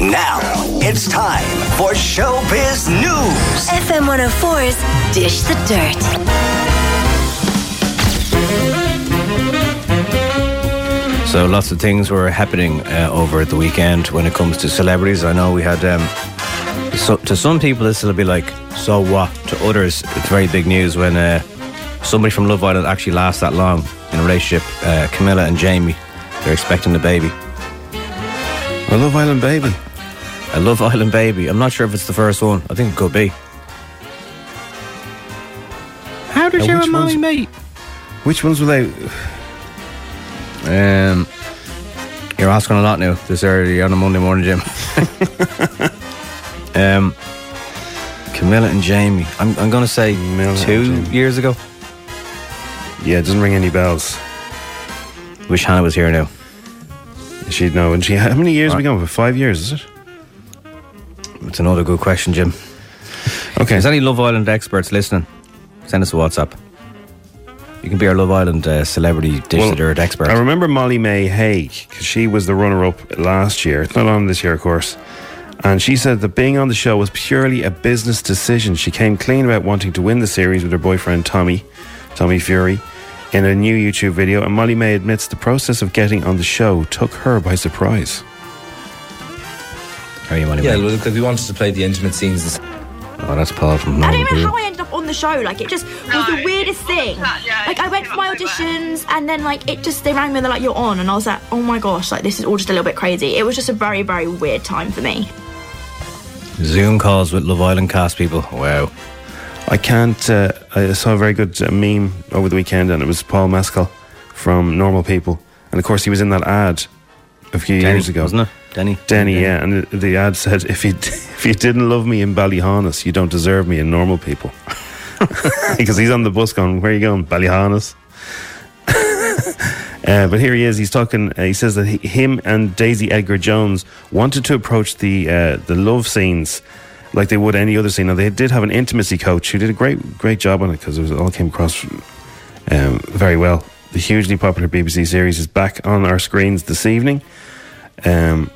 Now it's time for Showbiz News. FM 104's Dish the Dirt. So lots of things were happening uh, over the weekend when it comes to celebrities. I know we had. Um, so to some people, this will be like so what. To others, it's very big news when uh, somebody from Love Island actually lasts that long in a relationship. Uh, Camilla and Jamie, they're expecting a baby. A Love Island baby. A Love Island baby. I'm not sure if it's the first one. I think it could be. How did Now, your which mommy ones- mate? Which ones were they? Um, you're asking a lot now this early on a Monday morning, Jim. um, Camilla and Jamie. I'm, I'm going to say Camilla two years ago. Yeah, it doesn't ring any bells. Wish Hannah was here now. She'd know. And she, how many years are we going for? Five years, is it? It's another good question, Jim. Okay. Is any Love Island experts listening? Send us a WhatsApp. You can be our Love Island uh, celebrity dish Well, the dirt expert. I remember Molly-Mae Hague because she was the runner-up last year. It's not on this year, of course. And she said that being on the show was purely a business decision. She came clean about wanting to win the series with her boyfriend Tommy, Tommy Fury, in a new YouTube video. And Molly May admits the process of getting on the show took her by surprise. How are you, Molly? Yeah, May? well, because we wanted to play the intimate scenes. Oh, that's Paul from I don't even know how I ended up on the show. Like it just was the weirdest thing. Like I went for my auditions and then like it just they rang me and they're like you're on and I was like oh my gosh like this is all just a little bit crazy. It was just a very very weird time for me. Zoom calls with Love Island cast people. Wow. I can't. Uh, I saw a very good uh, meme over the weekend, and it was Paul Mescal from Normal People, and of course he was in that ad a few Denny, years ago, wasn't it? Denny. Denny, yeah, and the, the ad said, "If you if you didn't love me in Ballyhaunis, you don't deserve me in Normal People," because he's on the bus going, "Where are you going, Ballyhaunis?" Uh, but here he is. He's talking. Uh, he says that he, him and Daisy Edgar-Jones wanted to approach the uh, the love scenes like they would any other scene. Now they did have an intimacy coach who did a great great job on it because it was, all came across um, very well. The hugely popular BBC series is back on our screens this evening, um,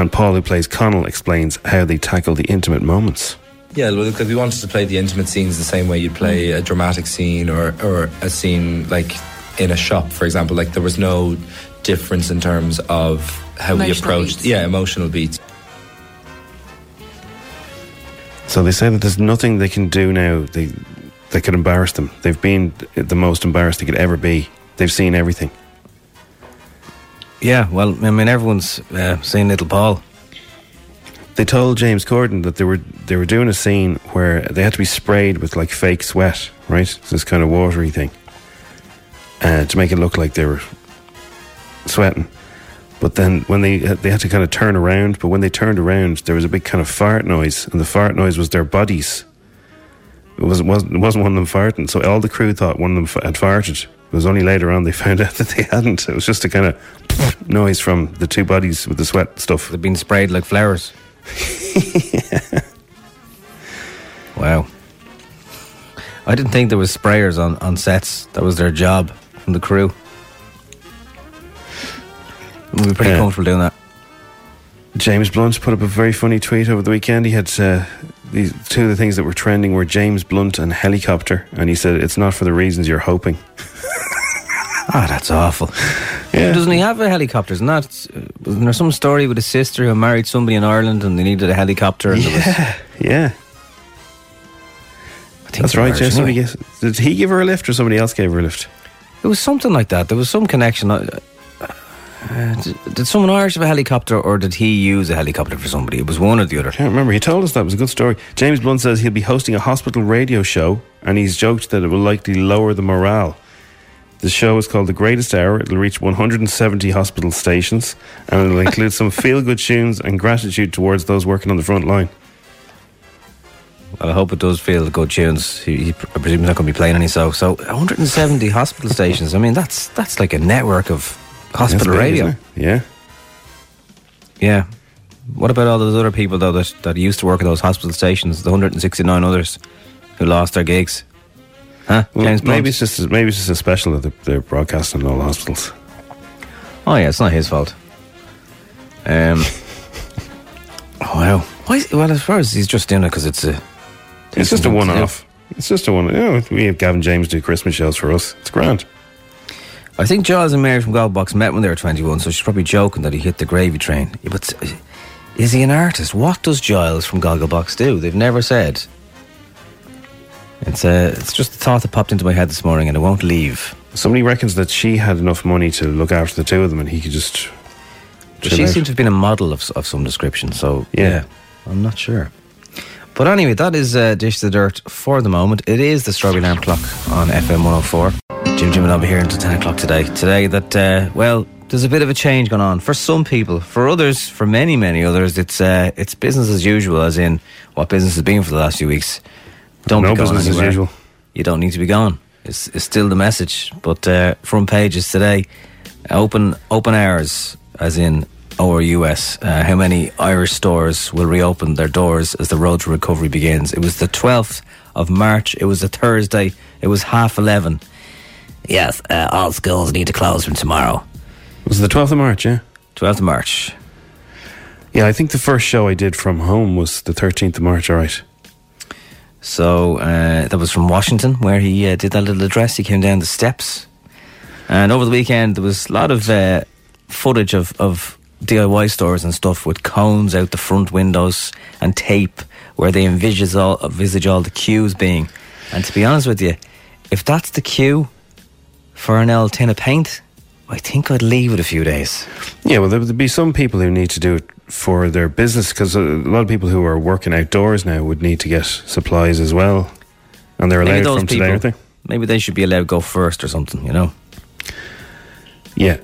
and Paul, who plays Connell, explains how they tackle the intimate moments. Yeah, well, because we wanted to play the intimate scenes the same way you'd play a dramatic scene or, or a scene like in a shop, for example. Like there was no difference in terms of how we approached, beats. yeah, emotional beats. So they say that there's nothing they can do now they, that could embarrass them. They've been the most embarrassed they could ever be. They've seen everything. Yeah, well, I mean, everyone's uh, seen Little Paul. They told James Corden that they were they were doing a scene where they had to be sprayed with like fake sweat, right? This kind of watery thing, uh, to make it look like they were sweating. But then when they they had to kind of turn around, but when they turned around, there was a big kind of fart noise, and the fart noise was their bodies. It was wasn't it wasn't one of them farting. So all the crew thought one of them had farted. It was only later on they found out that they hadn't. It was just a kind of noise from the two bodies with the sweat stuff. They've been sprayed like flowers. Wow. I didn't think there was sprayers on, on sets. That was their job from the crew. We'd be pretty Yeah. comfortable doing that. James Blunt put up a very funny tweet over the weekend. He had uh, these two of the things that were trending were James Blunt and helicopter, and he said it's not for the reasons you're hoping. Ah, that's awful. Yeah. Doesn't he have a helicopter? Isn't that? Wasn't there some story with his sister who married somebody in Ireland and they needed a helicopter? And there was, Yeah, yeah. I think That's right. Irish Yeah, somebody anyway. did he give her a lift or somebody else gave her a lift? It was something like that. There was some connection. Uh, uh, did, did someone Irish have a helicopter or did he use a helicopter for somebody? It was one or the other. I can't remember. He told us that it was a good story. James Blunt says he'll be hosting a hospital radio show, and he's joked that it will likely lower the morale. The show is called The Greatest Hour. It'll reach 170 hospital stations, and it'll include some feel good tunes and gratitude towards those working on the front line. Well, I hope it does feel good tunes. He, he, I presume he's not going to be playing any so. So 170 hospital stations. I mean, that's that's like a network of hospital big, radio. Yeah. Yeah. What about all those other people though that, that used to work at those hospital stations? The 169 others who lost their gigs. Huh? Well, Blunt? maybe it's just maybe it's just a special that they're, they're broadcasting in all hospitals. Oh yeah, it's not his fault. Um. oh wow. Why? Is, well, as far as he's just doing it because it's a. It's just a decent thing to do. one-off. It's just a one. You know, we have Gavin James do Christmas shows for us. It's grand. I think Giles and Mary from Gogglebox met when they were 21, so she's probably joking that he hit the gravy train. Yeah, but uh, is he an artist? What does Giles from Gogglebox do? They've never said. It's uh, it's just a thought that popped into my head this morning, and it won't leave. Somebody reckons that she had enough money to look after the two of them, and he could just. She out. seems to have been a model of, of some description, so Yeah. yeah. I'm not sure. But anyway, that is uh, Dish the Dirt for the moment. It is the Strawberry Alarm Clock on FM 104. Jim Jim and I'll be here until 10 o'clock today. Today, that, uh, well, there's a bit of a change going on for some people. For others, for many, many others, it's uh, it's business as usual, as in what business has been for the last few weeks. Don't No be going business as usual. You don't need to be gone. It's, it's still the message. But uh, front pages today, open open hours, as in ORUS. Uh, how many Irish stores will reopen their doors as the road to recovery begins? It was the 12th of March. It was a Thursday. It was half 11. Yes, uh, all schools need to close from tomorrow. Was it the 12th of March, yeah? 12th of March. Yeah, I think the first show I did from home was the 13th of March, all right. So uh, that was from Washington, where he uh, did that little address. He came down the steps, and over the weekend there was a lot of uh, footage of, of DIY stores and stuff with cones out the front windows and tape, where they envisage all envisage all the queues being. And to be honest with you, if that's the queue for an L tin of paint, I think I'd leave it a few days. Yeah, well, there would be some people who need to do it for their business because a lot of people who are working outdoors now would need to get supplies as well. And they're allowed those from people, today, aren't they? maybe they should be allowed to go first or something, you know. Yeah.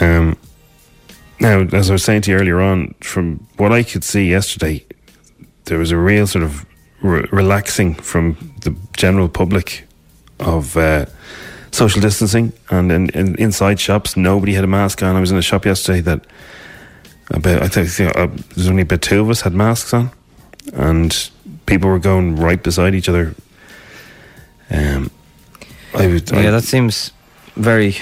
Um, now, as I was saying to you earlier on, from what I could see yesterday, there was a real sort of re- relaxing from the general public of uh, social distancing, and in, in, inside shops, nobody had a mask on. I was in a shop yesterday that about I think uh, there's only about two of us had masks on, and people were going right beside each other. Um, I would, I- Yeah, that seems very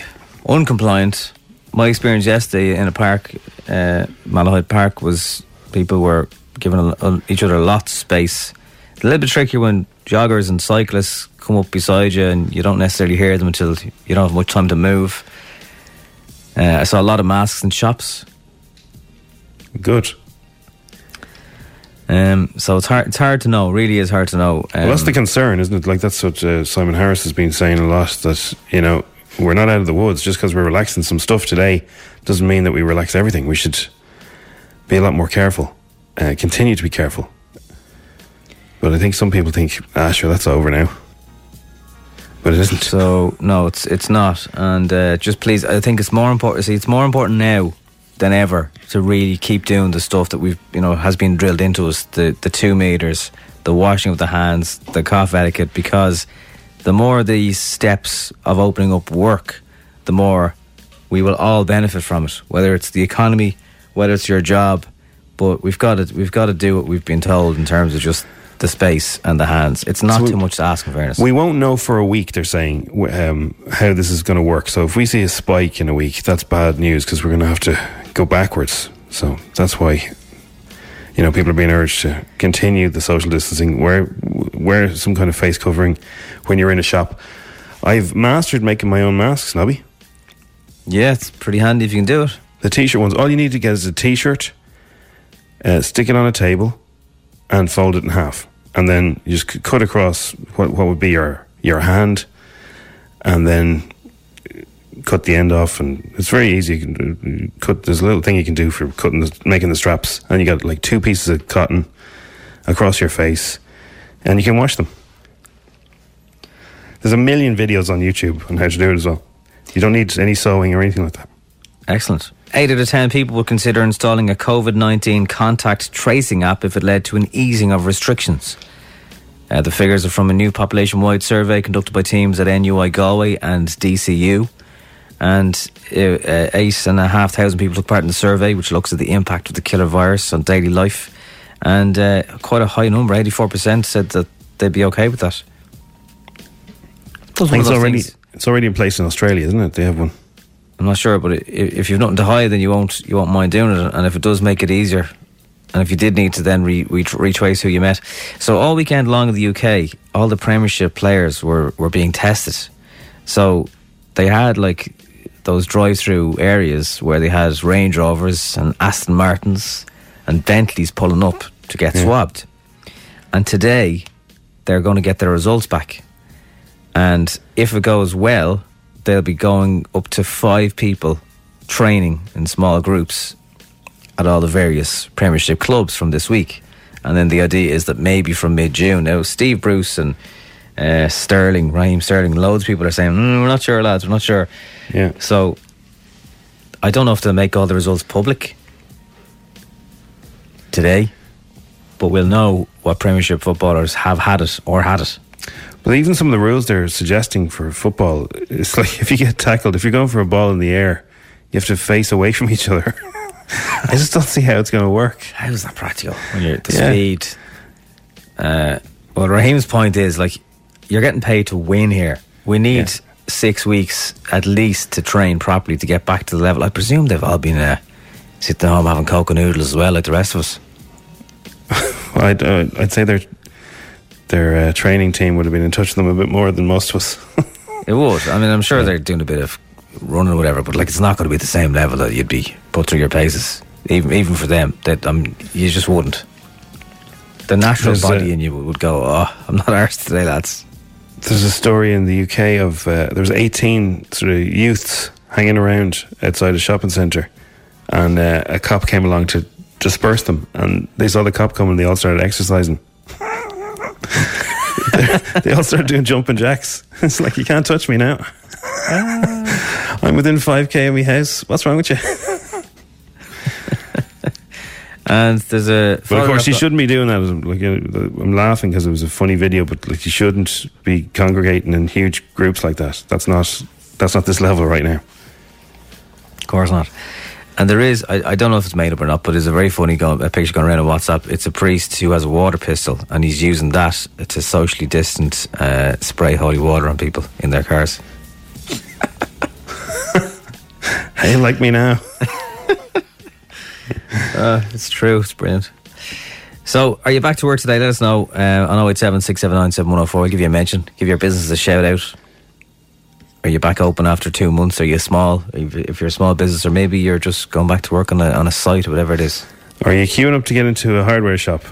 uncompliant. My experience yesterday in a park, uh, Malahide Park, was people were giving a, a- each other lots of space. It's a little bit trickier when joggers and cyclists come up beside you and you don't necessarily hear them until you don't have much time to move. Uh, I saw a lot of masks in shops. good. Um, so it's hard. It's hard to know. Really, is hard to know. Um, Well, that's the concern, isn't it? Like that's what uh, Simon Harris has been saying a lot. That you know we're not out of the woods just because we're relaxing some stuff today doesn't mean that we relax everything. We should be a lot more careful. Uh, continue to be careful. But I think some people think, ah, sure, that's over now. But it isn't. So no, it's it's not. And uh, just please, I think it's more important. See, it's more important now than ever to really keep doing the stuff that we've you know has been drilled into us. The the two meters, the washing of the hands, the cough etiquette. Because the more these steps of opening up work, the more we will all benefit from it. Whether it's the economy, whether it's your job, but we've got to we've got to do what we've been told in terms of just the space and the hands. It's not So we- too much to ask in fairness. We won't know for a week, they're saying, um, how this is going to work. So if we see a spike in a week, that's bad news because we're going to have to go backwards. So that's why, you know, people are being urged to continue the social distancing, wear, wear some kind of face covering when you're in a shop. I've mastered making my own masks, Nobby. Yeah, it's pretty handy if you can do it. The t-shirt ones. All you need to get is a t-shirt, uh, stick it on a table, and fold it in half, and then you just cut across what what would be your your hand, and then cut the end off, and it's very easy. You can cut. There's a little thing you can do for cutting, the, making the straps, and you got like two pieces of cotton across your face, and you can wash them. There's a million videos on YouTube on how to do it as well. You don't need any sewing or anything like that. Excellent. Eight out of ten people would consider installing a COVID 19 contact tracing app if it led to an easing of restrictions. Uh, the figures are from a new population wide survey conducted by teams at NUI Galway and DCU. And uh, uh, eight and a half thousand people took part in the survey, which looks at the impact of the killer virus on daily life. And uh, quite a high number, 84%, said that they'd be okay with that. It was one of it's already things- it's already in place in Australia, isn't it? They have one. I'm not sure, but if you've nothing to hide, then you won't you won't mind doing it. And if it does make it easier, and if you did need to then re, re, retrace who you met, so all weekend long in the UK, all the Premiership players were were being tested. So they had like those drive-through areas where they had Range Rovers and Aston Martins and Bentleys pulling up to get swabbed. And today, they're going to get their results back. And if it goes well, they'll be going up to five people training in small groups at all the various Premiership clubs from this week. And then the idea is that maybe from mid June, now Steve Bruce and uh, Sterling, Raheem Sterling, loads of people are saying, mm, we're not sure, lads, we're not sure. Yeah. So I don't know if they'll make all the results public today, but we'll know what Premiership footballers have had it or had it. But even some of the rules they're suggesting for football, it's like if you get tackled, if you're going for a ball in the air, you have to face away from each other. I just don't see how it's going to work. How is that practical when you're at the Yeah. speed? Uh, well, Raheem's point is like you're getting paid to win here. We need six weeks at least to train properly to get back to the level. I presume they've all been uh, sitting home having cocoa noodles as well, like the rest of us. I'd, uh, I'd say their their uh, training team would have been in touch with them a bit more than most of us. It would. I mean, I'm sure they're doing a bit of running or whatever, but like it's not going to be the same level that you'd be put through your paces. Even even for them, that um, you just wouldn't. The natural There's, body uh, in you would go, oh, I'm not arsed today, lads. There's a story in the UK of uh, there was 18 sort of youths hanging around outside a shopping centre, and uh, a cop came along to disperse them, and they saw the cop come and they all started exercising. They all started doing jumping jacks. It's like you can't touch me now. I'm within 5k of my house. What's wrong with you? And there's a. But of course, you shouldn't be doing that. Like uh, I'm laughing because it was a funny video, but like you shouldn't be congregating in huge groups like that. That's not that's not this level right now. Of course not. And there is, I, I don't know if it's made up or not, but there's a very funny go, a picture going around on WhatsApp. It's a priest who has a water pistol and he's using that to socially distance uh, spray holy water on people in their cars. Hey, like me now. Uh, it's true. It's brilliant. So, are you back to work today? Let us know uh, on 087 679 7104. I'll give you a mention, give your business a shout out. Are you back open after two months? Are you small? If you're a small business, or maybe you're just going back to work on a, on a site or whatever it is. Are you queuing up to get into a hardware shop?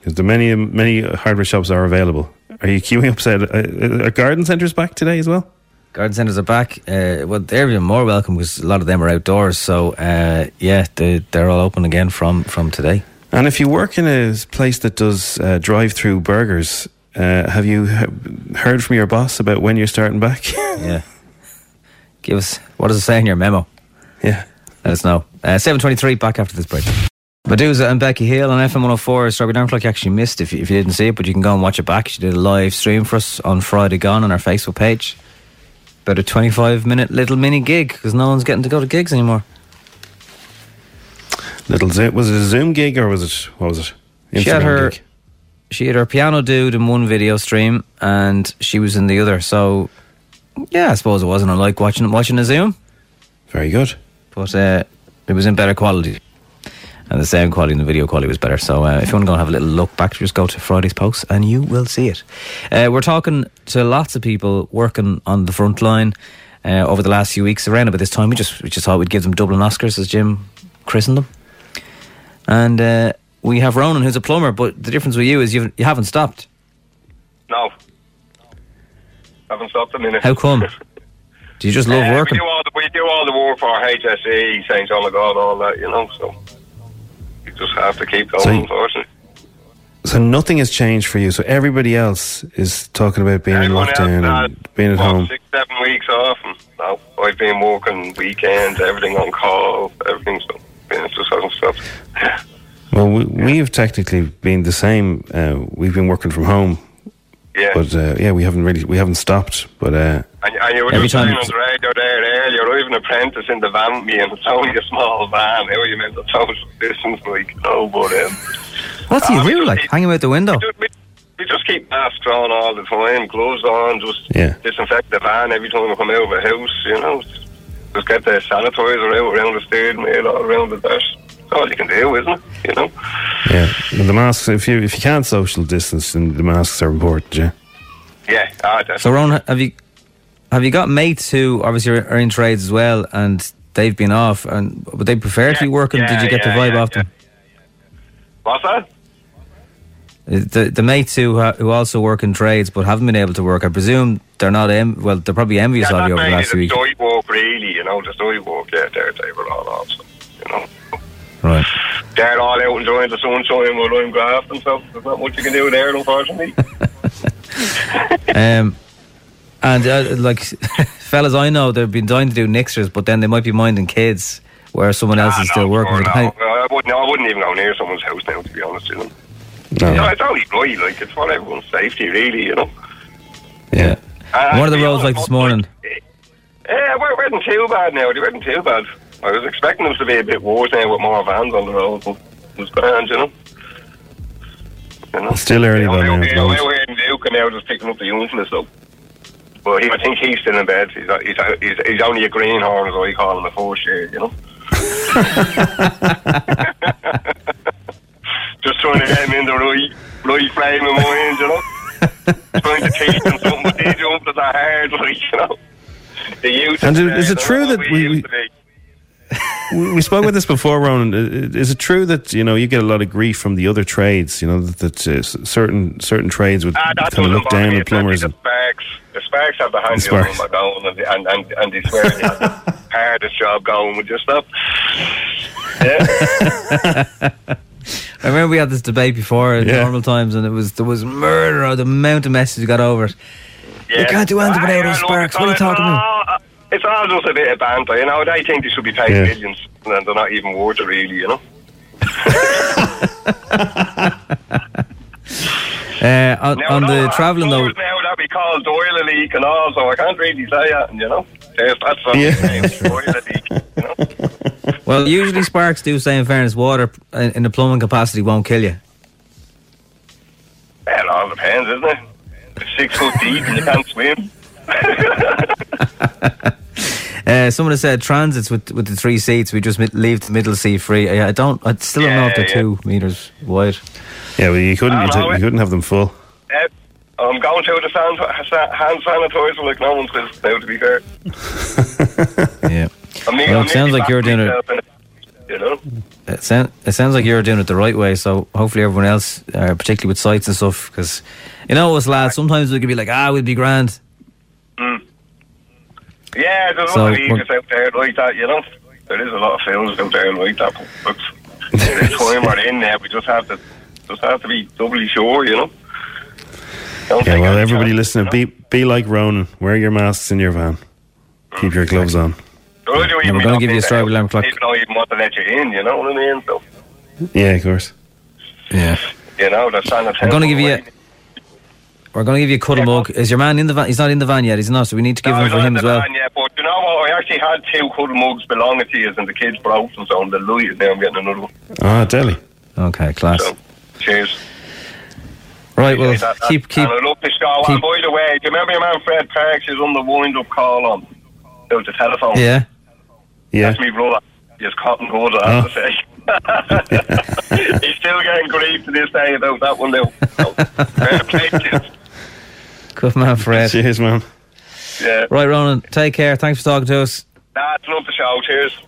Because the many many hardware shops are available. Are you queuing up? Said uh, are garden centres back today as well? Garden centres are back. Uh, well, they're even more welcome because a lot of them are outdoors. So, uh, yeah, they, they're all open again from, from today. And if you work in a place that does uh, drive-through burgers, uh, have you heard from your boss about when you're starting back? Yeah. Give us, what does it say in your memo? yeah. Let us know. Uh, 723, back after this break. Meduza and Becky Hill on FM 104. Strawberry Down Clock you actually missed if you, if you didn't see it, but you can go and watch it back. She did a live stream for us on Friday gone on our Facebook page. About a 25 minute little mini gig because no one's getting to go to gigs anymore. Little Zoom. Was it a Zoom gig or was it what was it? She had her- gig? She had her piano dude in one video stream and she was in the other. So, yeah, I suppose it wasn't unlike watching watching a Zoom, Very good. but uh, it was in better quality. And the sound quality and the video quality was better. So, uh, if you want to go and have a little look back, just go to Friday's post and you will see it. Uh, we're talking to lots of people working on the front line. uh, over the last few weeks. Around about this time, we just we just thought we'd give them Dublin Oscars, as Jim christened them. And uh, we have Ronan, who's a plumber, but the difference with you is you you haven't stopped. No. Haven't stopped a minute. How come? Do you just love Uh, working? We do, all the, we do all the work for HSE, St. John of God, all that, you know, so you just have to keep going, So unfortunately. So nothing has changed for you. So everybody else is talking about being Everyone in lockdown had, and being at what, home. Six, seven weeks off, and no, I've been working weekends, everything on call, everything, so yeah, it just hasn't stopped. Well, we, we have technically been the same. Uh, we've been working from home, Yeah. but uh, yeah, we haven't really we haven't stopped. But uh, And, and you were Every just time saying on it's- the radio there earlier, I have an apprentice in the van with me, and it's only a small van. How are you meant to social distance, like, no, but um, What do you Ah, do? Like keep- hang out the window? we, just, we, we just keep masks on all the time, gloves on, just Yeah. disinfect the van every time we come out of a house, you know. Just get the sanitizer out around the steering wheel, all around the dash. That's all you can do, isn't it? You know? yeah, and the masks. If you if you can't social distance, then the masks are important. Yeah. Yeah, ah, So, Ron, have you have you got mates who obviously are, are in trades as well, and they've been off, and would they prefer to be working? yeah, Did you get yeah, the vibe yeah, off them? What's that? The the mates who ha- who also work in trades but haven't been able to work, I presume they're not em- well. They're probably envious yeah, of you over the mainly last few the weeks. side walk, really, you know, the side walk, yeah, they're, they were all off, so, you know. Right. They're all out enjoying the sunshine while I'm grafting, so there's not much you can do there, unfortunately. Um, and uh, like fellas, I know they've been dying to do nixers, but then they might be minding kids where someone else Ah, is still no, working. sure, no. pay. I wouldn't, I wouldn't even go near someone's house now, to be honest with you. No. No, it's only right, like, it's for everyone's safety, really, you know. Yeah. Uh, what are the roads like this morning? Yeah, we're, we're not too bad now. They weren't too bad. I was expecting them to be a bit worse now with more vans on the road, but it was grand, you know. You know? Still early though. Now, out I here- I'm suppose. out in Lucan now just picking up the youngsters, though. But he, I think he's still in bed. He's, he's, he's, he's only a greenhorn, as I call him, a first year, you know. just trying to get him in the right, right frame of mind, you know. trying to teach him something, but these youngsters are hard, like, you know. The youth And is it true that we- we- to be. We we spoke about this before, Ronan. Is it true that you know you get a lot of grief from the other trades? You know that, that uh, certain certain trades would that kind of look down me, at plumbers. And, The Sparks, the Sparks have the handy Sparks. on going, and, and, and, and they swear they have the hardest job going. with your stuff. Yeah. I remember we had this debate before in Yeah. normal times, and it was there was murder. or The amount of messages we got over it. yeah. You can't do anything Ah, without yeah, those sparks. What are you talking about? It's all just a bit of banter, you know. They think they should be paid Yeah. millions, and they're not even worth it, really, you know. Uh, on, Now, on no, the travelling though, Now that we call Doyle leak and all, so I can't really say that, you know. Yes, that's Yeah. Leak, you know. well, usually sparks do say, in fairness, water in, in the plumbing capacity won't kill you. Well, it all depends, isn't it? Six foot deep and you can't swim. Uh, someone has said transits with with the three seats. We just mid- leave the middle seat free. I, I don't. I still don't know if they're Yeah, yeah. two meters wide. yeah, well, you couldn't you, know t- it. you couldn't have them full. Uh, I'm going to the sand, sa- hand sanitizer like no one's business now, to be fair. Yeah. I'm Well, I'm it sounds like you're doing it- myself You know? It, sound, it sounds like you're doing it the right way. So hopefully everyone else, uh, particularly with sites and stuff, because you know us lads. Sometimes we could be like, ah, we'll be grand. Yeah, there's a So, lot of we're- idiots out there like that, you know? There is a lot of films out there like that. But the time we're in there, we just have to just have to be doubly sure, you know? Don't Yeah, well, everybody chances, listening, you know? be be like Ronan. Wear your masks in your van. Keep your gloves on. So I do Yeah, we're gonna give you a in the strawberry house, alarm clock. People don't even want to let you in, you know what I mean? So, Yeah, of course. Yeah. you know, that's sanitary. I'm gonna give you. We're going to give you a cuddle Yeah, mug. Is your man in the van? He's not in the van yet. He's not. So we need to give No, him I for don't him as the well. van yet, but you know what? I actually had two cuddle mugs belonging to you, and the kids broke them, so I'm delighted now I'm getting another one. Ah, Delhi. Okay, class. So, cheers. Right. Well, That- that- keep keep. And I love the show. keep- And by the way, do you remember your man Fred Parks is on the wind up call on? Out the telephone. Yeah. Yeah. That's me brother. He's cotton good, I have to say. He's still getting grief to this day about that one now. So, fair play to you. Good man, Fred. Cheers, man. Yeah. Right, Ronan, take care. Thanks for talking to us. That's love the show. Cheers.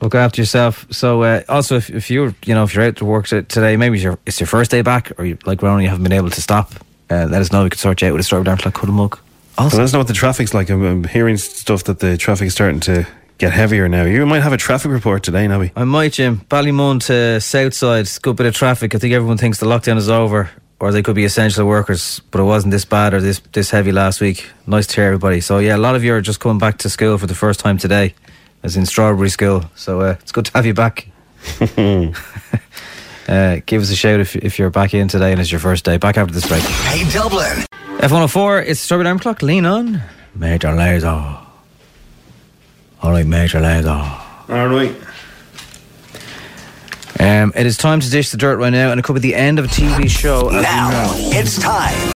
Look after yourself. So, uh, also, if, if you're, you know, if you're out to work today, maybe it's your, it's your first day back, or you, like Ronan, you haven't been able to stop. Uh, let us know. We can sort you out with a story down to like Cuddlemug. Also, let us know what the traffic's like. I'm, I'm hearing stuff that the traffic is starting to get heavier now. You might have a traffic report today, Nobby. I might, Jim. Ballymun to Southside, good bit of traffic. I think everyone thinks the lockdown is over, or they could be essential workers, but it wasn't this bad or this this heavy last week. Nice to hear everybody. So yeah, a lot of you are just coming back to school for the first time today, as in Strawberry School. So uh, it's good to have you back. uh, give us a shout if, if you're back in today and it's your first day. Back after this break. Hey Dublin. F104, it's Strawberry Alarm Clock. Lean on. Major Lazer. All right, Major Lazer. All right. Um, it is time to dish the dirt right now, and it could be the end of a TV show. we Now it's time.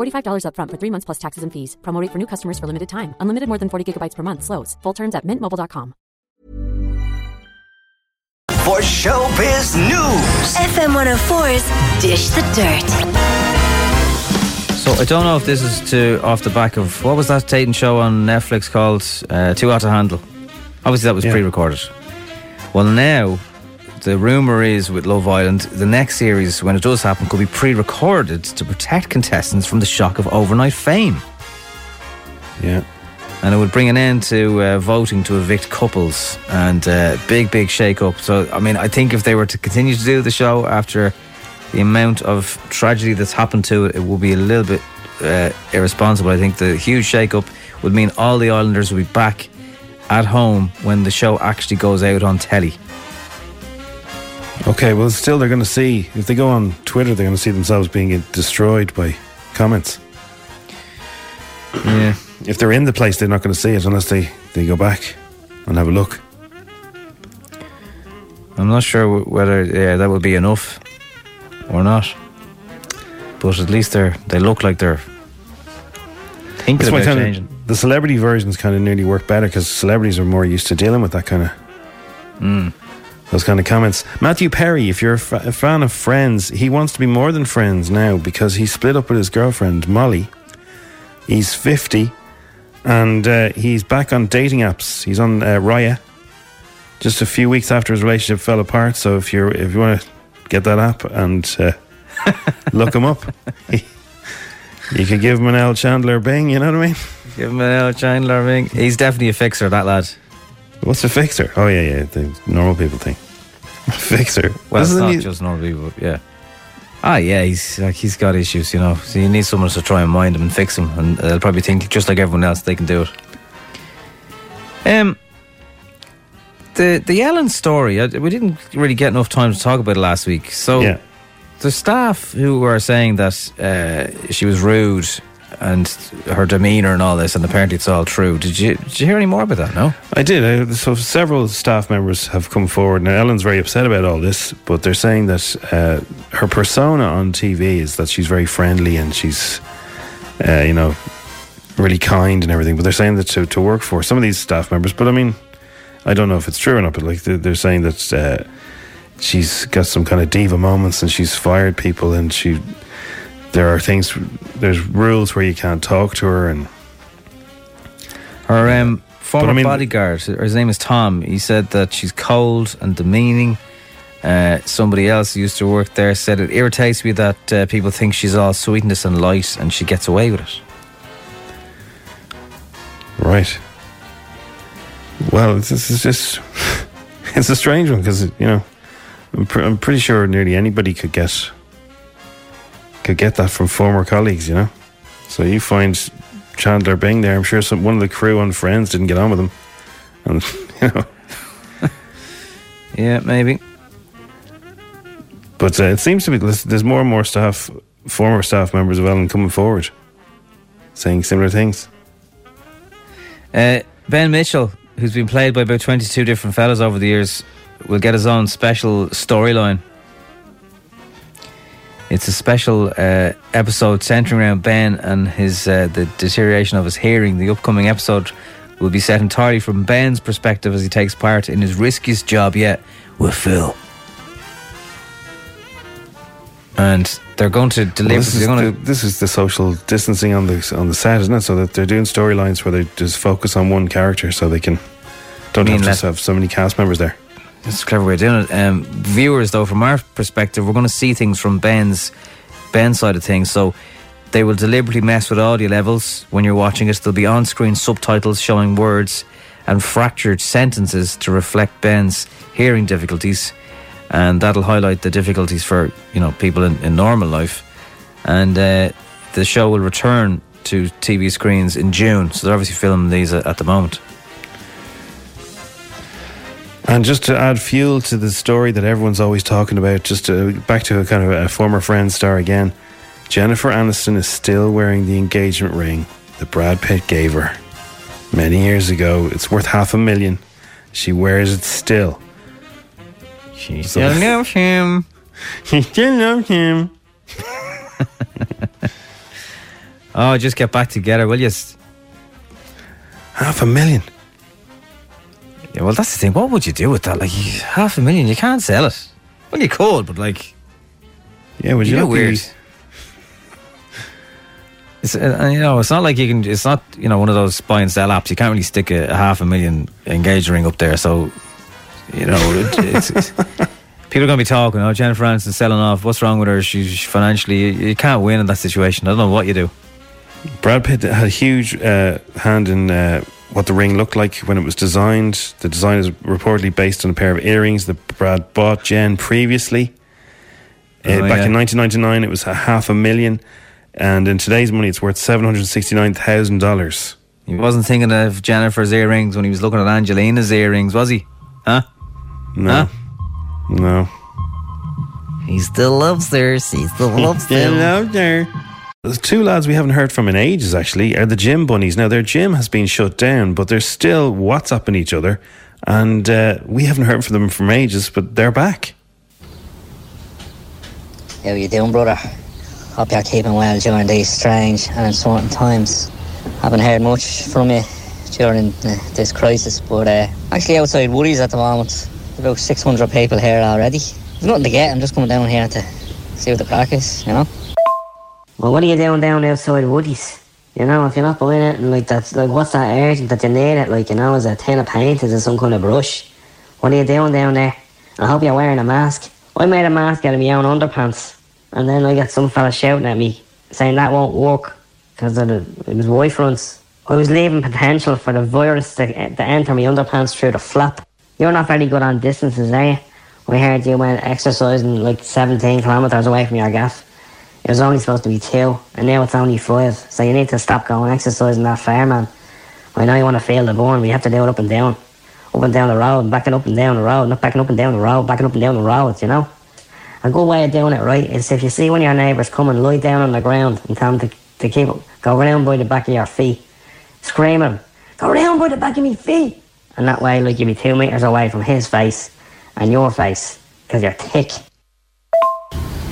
$45 upfront for three months plus taxes and fees. Promo rate for new customers for limited time. Unlimited more than 40 gigabytes per month. Slows. Full terms at mintmobile.com. For Showbiz News. FM 104's Dish the Dirt. So I don't know if this is to off the back of what was that Tatum show on Netflix called uh, Too Hot to Handle. Obviously, that was pre-recorded. Well, now the rumor is with Love Island, the next series, when it does happen, could be pre-recorded to protect contestants from the shock of overnight fame. Yeah. And it would bring an end to uh, voting to evict couples and uh, big, big shake up. So, I mean, I think if they were to continue to do the show after the amount of tragedy that's happened to it, it would be a little bit uh, irresponsible. I think the huge shake up would mean all the Islanders would be back at home when the show actually goes out on telly. Okay, well, still, they're going to see, if they go on Twitter, they're going to see themselves being destroyed by comments. Yeah. If they're in the place, they're not going to see it unless they, they go back and have a look. I'm not sure wh- whether yeah, that would be enough or not. But at least they're they look like they're thinking That's about changing. of the celebrity versions kind of nearly work better because celebrities are more used to dealing with that kind of Mm. Those kind of comments. Matthew Perry, if you're a, fan of Friends, he wants to be more than friends now because he split up with his girlfriend Molly. He's 50 and uh, he's back on dating apps. He's on uh, Raya. Just a few weeks after his relationship fell apart. So if you're if you want to get that app and uh, look him up, you could give him an L Chandler Bing. You know what I mean? Give him an L Chandler Bing. He's definitely a fixer, that lad. What's a fixer? Oh yeah, yeah, the normal people thing. fixer. Well, it's not he- just normal people, yeah. Ah, yeah, he's like he's got issues, you know. So you need someone to try and mind him and fix him, and they'll probably think just like everyone else they can do it. Um, the the Ellen story, I, we didn't really get enough time to talk about it last week. So Yeah. the staff who were saying that uh, she was rude and her demeanor and all this, and apparently it's all true. Did you did you hear any more about that? No. I did. Uh, so several staff members have come forward. Now Ellen's very upset about all this, but they're saying that uh, her persona on TV is that she's very friendly and she's, uh, you know, really kind and everything. But they're saying that to, to work for some of these staff members. But I mean, I don't know if it's true or not, but like they're saying that uh, she's got some kind of diva moments and she's fired people and she there are things there's rules where you can't talk to her and Her um, former I mean- bodyguard, his name is Tom, he said that she's cold and demeaning. Uh, somebody else who used to work there said it irritates me that uh, people think she's all sweetness and light and she gets away with it. right. Well, this is just it's a strange one because you know I'm, pr- I'm pretty sure nearly anybody could get could get that from former colleagues, you know. So you find Chandler Bing there. I'm sure some one of the crew on Friends didn't get on with him, and you know. Yeah, maybe. But uh, it seems to be there's, there's more and more staff, former staff members of Ellen coming forward, saying similar things. Uh, ben Mitchell, who's been played by about 22 different fellas over the years, will get his own special storyline. It's a special uh, episode centering around Ben and his uh, the deterioration of his hearing. The upcoming episode will be set entirely from Ben's perspective as he takes part in his riskiest job yet with Phil. And they're going to Well, deliver. this, is going the, this is the social distancing on the on the set, isn't it? So that they're doing storylines where they just focus on one character, so they can don't have to have so many cast members there. It's a clever way of doing it. Um, viewers, though, from our perspective, we're going to see things from Ben's Ben's side of things. So they will deliberately mess with audio levels when you're watching it. There'll be on-screen subtitles showing words and fractured sentences to reflect Ben's hearing difficulties, and that'll highlight the difficulties for you know people in, in normal life. And uh, the show will return to TV screens in June. So they're obviously filming these at, at the moment. And just to add fuel to the story that everyone's always talking about, just to, back to a kind of a former friend star again, Jennifer Aniston is still wearing the engagement ring that Brad Pitt gave her many years ago. It's worth half a million. She wears it still. She still loves him. She still loves him. Oh, just get back together, will you? Half a million. Yeah, well, that's the thing. What would you do with that? Like you- half a million, you can't sell it. Well, you could, but like, Yeah, would you know, not be- weird. It's uh, you know, it's not like you can. It's not you know one of those buy and sell apps. You can't really stick a, a half a million engagement ring up there. So, you know, it, it's, it's, people are going to be talking. Oh, Jennifer Aniston selling off. What's wrong with her? She's financially. You, you can't win in that situation. I don't know what you do. Brad Pitt had a huge uh, hand in uh, what the ring looked like when it was designed. The design is reportedly based on a pair of earrings that Brad bought Jen previously. Uh, Oh, back yeah. in 1999, it was a half a million, and in today's money, it's worth seven hundred sixty-nine thousand dollars. He wasn't thinking of Jennifer's earrings when he was looking at Angelina's earrings, was he? Huh? No, no. He still loves her. He still loves Still loves her. There's two lads we haven't heard from in ages, actually, are the gym bunnies. Now, their gym has been shut down, but they're still WhatsApping each other, and uh, we haven't heard from them from ages, but they're back. How you doing, brother? Hope you're keeping well during these strange and uncertain times. Haven't heard much from you during uh, this crisis, but uh, actually outside Woody's at the moment. About 600 people here already. There's nothing to get. I'm just coming down here to see what the crack is, you know. Well, what are you doing down outside Woody's? You know, if you're not buying it, and like that's like, what's that urgent that you need it? Like, you know, is it a tin of paint? Is it some kind of brush? What are you doing down there? I hope you're wearing a mask. I made a mask out of my own underpants, and then I got some fella shouting at me saying that won't work because it, was Y fronts. I was leaving potential for the virus to, to enter my underpants through the flap. You're not very good on distances, are you? We heard you went exercising like 17 kilometres away from your gaff. It was only supposed to be two, and now it's only five. So you need to stop going exercising that far, man. I know you want to feel the burn, but you have to do it up and down. Up and down the road, backing up and down the road, not backing up and down the road, backing up and down the road, you know? A good way of doing it right is if you see one of your neighbours coming, lie down on the ground and tell them to, to keep go round by the back of your feet. Scream him, go round by the back of me feet. And that way, like, you'll be two metres away from his face and your face, because you're thick.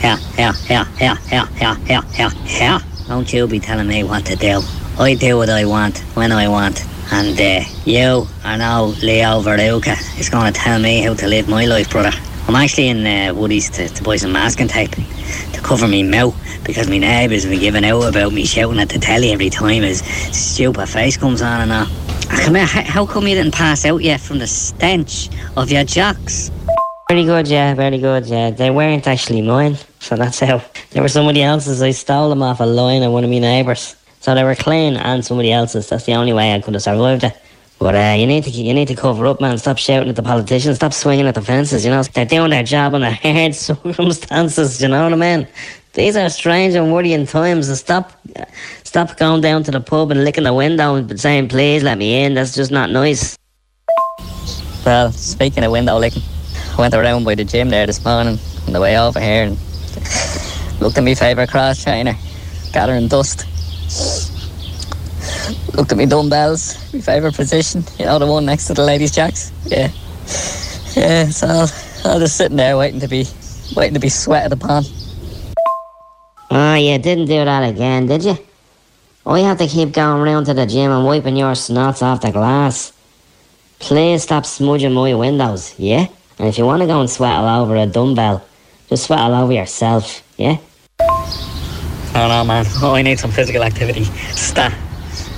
Yeah, yeah, yeah, yeah, yeah, yeah, yeah, yeah. Don't you be telling me what to do. I do what I want, when I want, And uh, you are now Leo Varadkar is going to tell me how to live my life, brother. I'm actually in uh, Woody's to, to buy some masking tape to cover me mouth because my neighbours have been giving out about me shouting at the telly every time his stupid face comes on and all. Ah, Come here, how come you didn't pass out yet from the stench of your jocks? Very good, yeah, very good, yeah. They weren't actually mine, so that's how. They were somebody else's. I stole them off a line of one of my neighbours. So they were clean and somebody else's. That's the only way I could have survived it. But uh, you need to you need to cover up, man. Stop shouting at the politicians. Stop swinging at the fences. You know they're doing their job under hard circumstances. You know what I mean? These are strange and worrying times. And stop, stop going down to the pub and licking the window and saying, "Please let me in." That's just not nice. Well, speaking of window licking, went around by the gym there this morning on the way over here and looked at my favourite cross trainer, gathering dust. Looked at me dumbbells, my favourite position, you know, the one next to the ladies' jacks. Yeah. Yeah, so I'll, I'll just sitting there waiting to be waiting to be sweated upon. Oh, you didn't do that again, did you? I have to keep going round to the gym and wiping your snots off the glass. Please stop smudging my windows, yeah? And if you want to go and sweat all over a dumbbell, just sweat all over yourself, yeah? Oh no, man. Oh, I need some physical activity. Stat.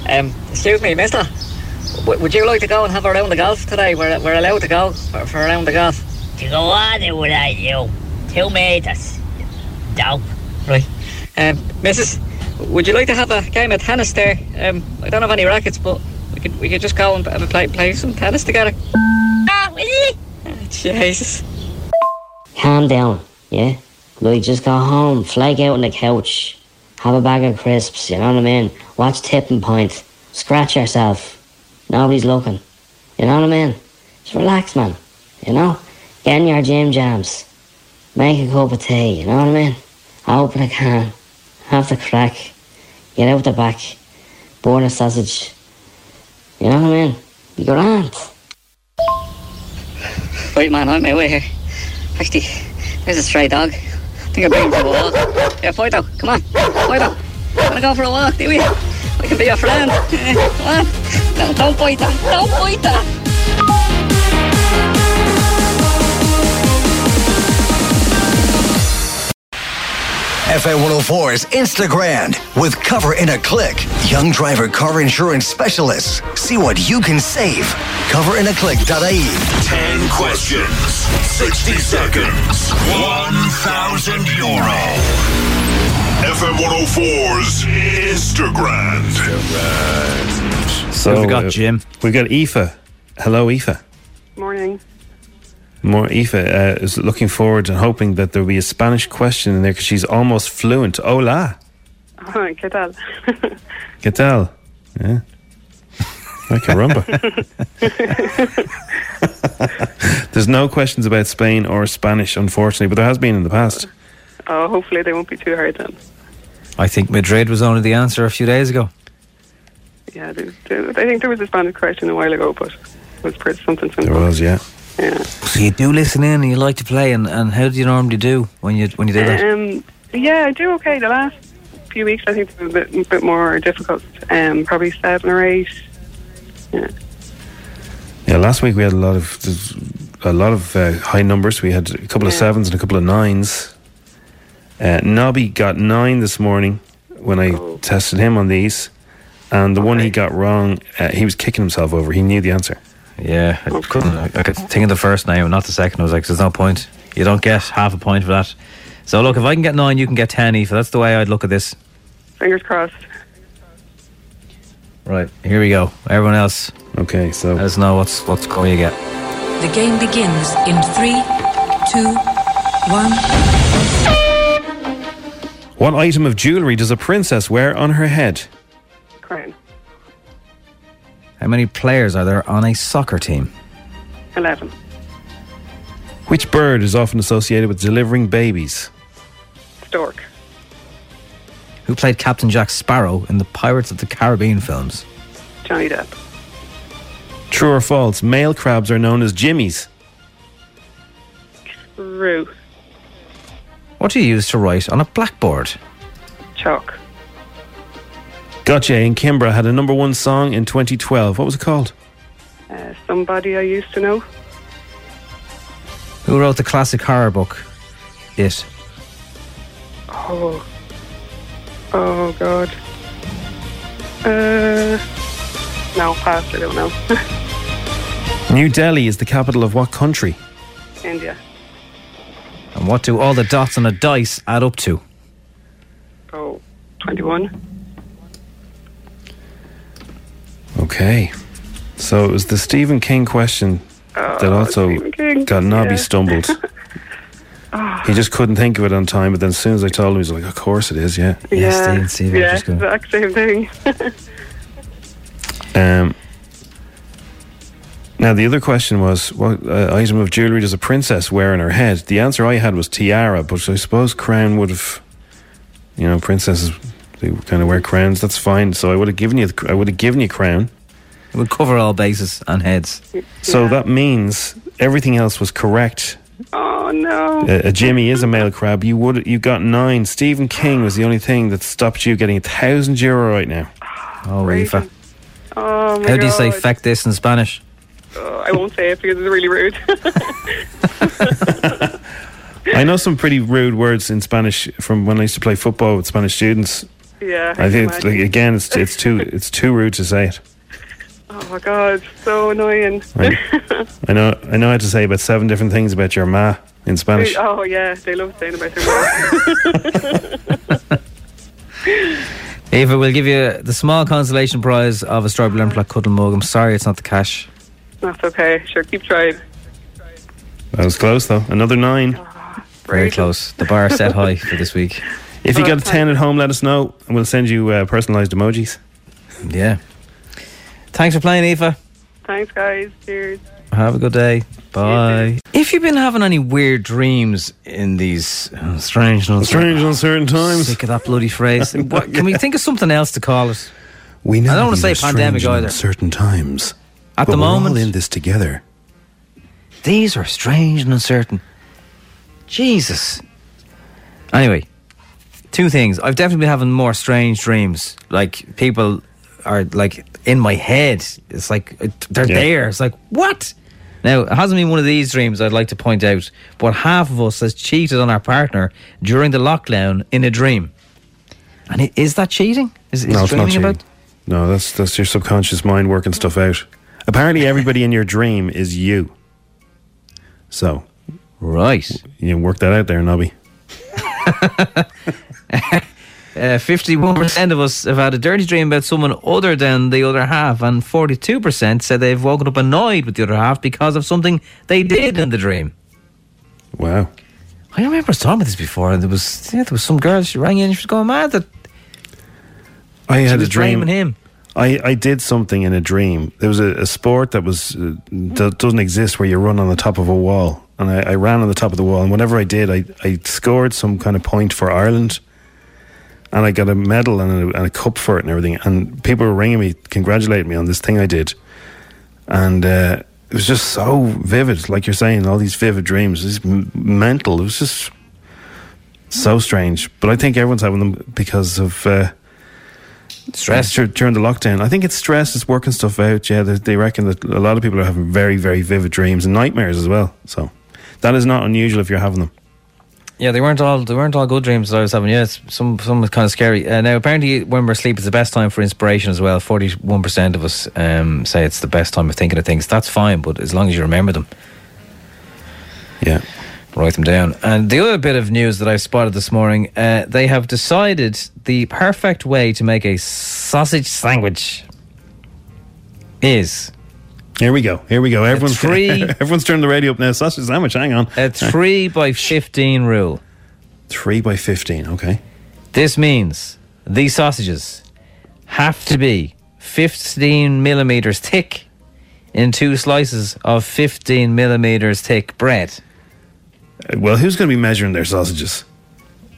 Um, excuse me, mister. W- would you like to go and have a round of golf today? We're, we're allowed to go for, for a round of golf. To go on it without you. Two meters. Dope. Right. Um, Mrs., would you like to have a game of tennis there? Um, I don't have any rackets, but we could we could just go and and play play some tennis together. Ah, will you? Jesus. Calm down, yeah? Like, just go home, flake out on the couch, have a bag of crisps, you know what I mean? Watch Tipping Point, scratch yourself. Nobody's looking. You know what I mean? Just relax, man. You know? Get in your gym jams. Make a cup of tea, you know what I mean? Open a can, have the crack, get out the back, burn a sausage. You know what I mean? Be grand. Right, man, I'm my way here. Actually, there's a stray dog. I think I'm going for a walk. Yeah, Fido, come on. Fido, wanna go for a walk, do we? I can be your friend. Come on. No, don't bite that. Don't bite that. FM 104's Instagram with Cover in a Click. Young driver car insurance specialists. See what you can save. Coverinaclick.ie. 10 questions, 60 seconds, 1,000 euro. FM 104's Instagram. So Who have we got, Jim? We've got Aoife. Hello, Aoife. Morning. More Aoife uh, is looking forward and hoping that there'll be a Spanish question in there because she's almost fluent. Hola, Ay, ¿Qué tal? ¿qué tal? Yeah. Ay, caramba. There's no questions about Spain or Spanish, unfortunately, but there has been in the past. oh, hopefully they won't be too hard then. I think Madrid was only the answer a few days ago. Yeah, there, there, I think there was a Spanish question a while ago, but it was pretty something There was, yeah. Yeah. So you do listen in and you like to play, and, and how do you normally do when you when you do that? Um, yeah, I do okay. The last few weeks, I think, were a bit, a bit more difficult. Um, probably seven or eight. Yeah. Yeah, last week we had a lot of a lot of uh, high numbers. We had a couple of sevens and a couple of nines. Uh, Nobby got nine this morning when I tested him on these, and the one he got wrong, uh, he was kicking himself over. He knew the answer. Yeah, I couldn't. I I could think of the first name, not the second. I was like, "There's no point. You don't get half a point for that." So look, if I can get nine, you can get ten. Eva. That's the way I'd look at this. Fingers crossed. Right, here we go. Everyone else, okay. So let us know what's what's going to get. The game begins in three, two, one. What item of jewellery does a princess wear on her head? Crown. How many players are there on a soccer team? Eleven. Which bird is often associated with delivering babies? Stork. Who played Captain Jack Sparrow in the Pirates of the Caribbean films? Johnny Depp. True or false? Male crabs are known as jimmies. True. What do you use to write on a blackboard? Chalk. Gotye in Kimbra had a number one song in 2012. What was it called? Uh, somebody I used to know. Who wrote the classic horror book? It. Oh. Oh, God. Uh. No, pass. I don't know. New Delhi is the capital of what country? India. And what do all the dots on a dice add up to? Oh, 21. Okay. So it was the Stephen King question that also Oh, got Nobby yeah. stumbled. Oh, He just couldn't think of it on time, but then as soon as I told him, he's like, "Of course it is, yeah." yeah, yeah, exact same thing. Um, now the other question was, what uh, item of jewelry does a princess wear in her head? The answer I had was tiara, but I suppose crown would have, you know, princesses they kind of wear crowns. That's fine. So I would have given you, the- I would have given you crown. It would cover all bases and heads. So that means everything else was correct. oh, no. Uh, a Jimmy is a male crab. You would you got nine. Stephen King was the only thing that stopped you getting a thousand euro right now. Oh, Aoife. Oh, my How do you say God. feck this in Spanish? Oh, I won't say it because it's really rude. I know some pretty rude words in Spanish from when I used to play football with Spanish students. yeah. I think it's like, again, it's it's too it's too rude to say it. Oh, my God. So annoying. I, I know I know how to say about seven different things about your ma in Spanish. Oh, yeah. They love saying about their mom. Eva, we'll give you the small consolation prize of a strawberry lemon cuddle mug. I'm sorry it's not the cash. That's okay. Sure, keep trying. That was close though. Another nine. Very close. The bar set high for this week. If you got a ten at home, let us know, and we'll send you uh, personalised emojis. Yeah. Thanks for playing, Eva. Thanks, guys. Cheers. Have a good day. Bye. If you've been having any weird dreams in these uh, strange and Strange uncertain times. Sick of that bloody phrase. what, can we think of something else to call it? We know I don't want to say pandemic and either. Uncertain times. At but the we're all moment- in this together. These are strange and uncertain. Jesus. Anyway, two things. I've definitely been having more strange dreams. Like people are like in my head. It's like they're Yeah. there. It's like what? Now it hasn't been one of these dreams. I'd like to point out, but half of us has cheated on our partner during the lockdown in a dream. And i- is that cheating? Is, is no, it's not cheating. about? No, that's that's your subconscious mind working stuff out. Apparently, everybody in your dream is you. So, right, you work that out there, Nobby. Uh, Fifty-one percent of us have had a dirty dream about someone other than the other half, and forty-two percent said they've woken up annoyed with the other half because of something they did in the dream. Wow. I remember talking about this before, and there was yeah, there was some girl. She rang in, and she was going mad that I had a dream. him. I, I did something in a dream. There was a, a sport that was uh, that doesn't exist where you run on the top of a wall, and I, I ran on the top of the wall. And whenever I did, I, I scored some kind of point for Ireland, and I got a medal and a, and a cup for it and everything. And people were ringing me, congratulating me on this thing I did, and uh, it was just so vivid, like you're saying, all these vivid dreams. It's m- mental. It was just so strange. But I think everyone's having them because of. Uh, Stress dur- during the lockdown. I think it's stress. It's working stuff out. Yeah, they, they reckon that a lot of people are having very, very vivid dreams and nightmares as well. So that is not unusual if you're having them. Yeah, they weren't all they weren't all good dreams that I was having. Yeah, it's, some some was kind of scary. Uh, now, apparently, when we're asleep, it's the best time for inspiration as well. Forty-one percent of us um, say it's the best time of thinking of things. That's fine, but as long as you remember them, yeah, write them down. And the other bit of news that I spotted this morning, uh, they have decided the perfect way to make a sausage sandwich is Here we go. Here we go. Everyone's three- everyone's turned the radio up now. Sausage sandwich. Hang on. a three by fifteen rule. Three by fifteen. Okay. This means these sausages have to be 15 millimeters thick in two slices of 15 millimeters thick bread. Uh, Well, who's going to be measuring their sausages?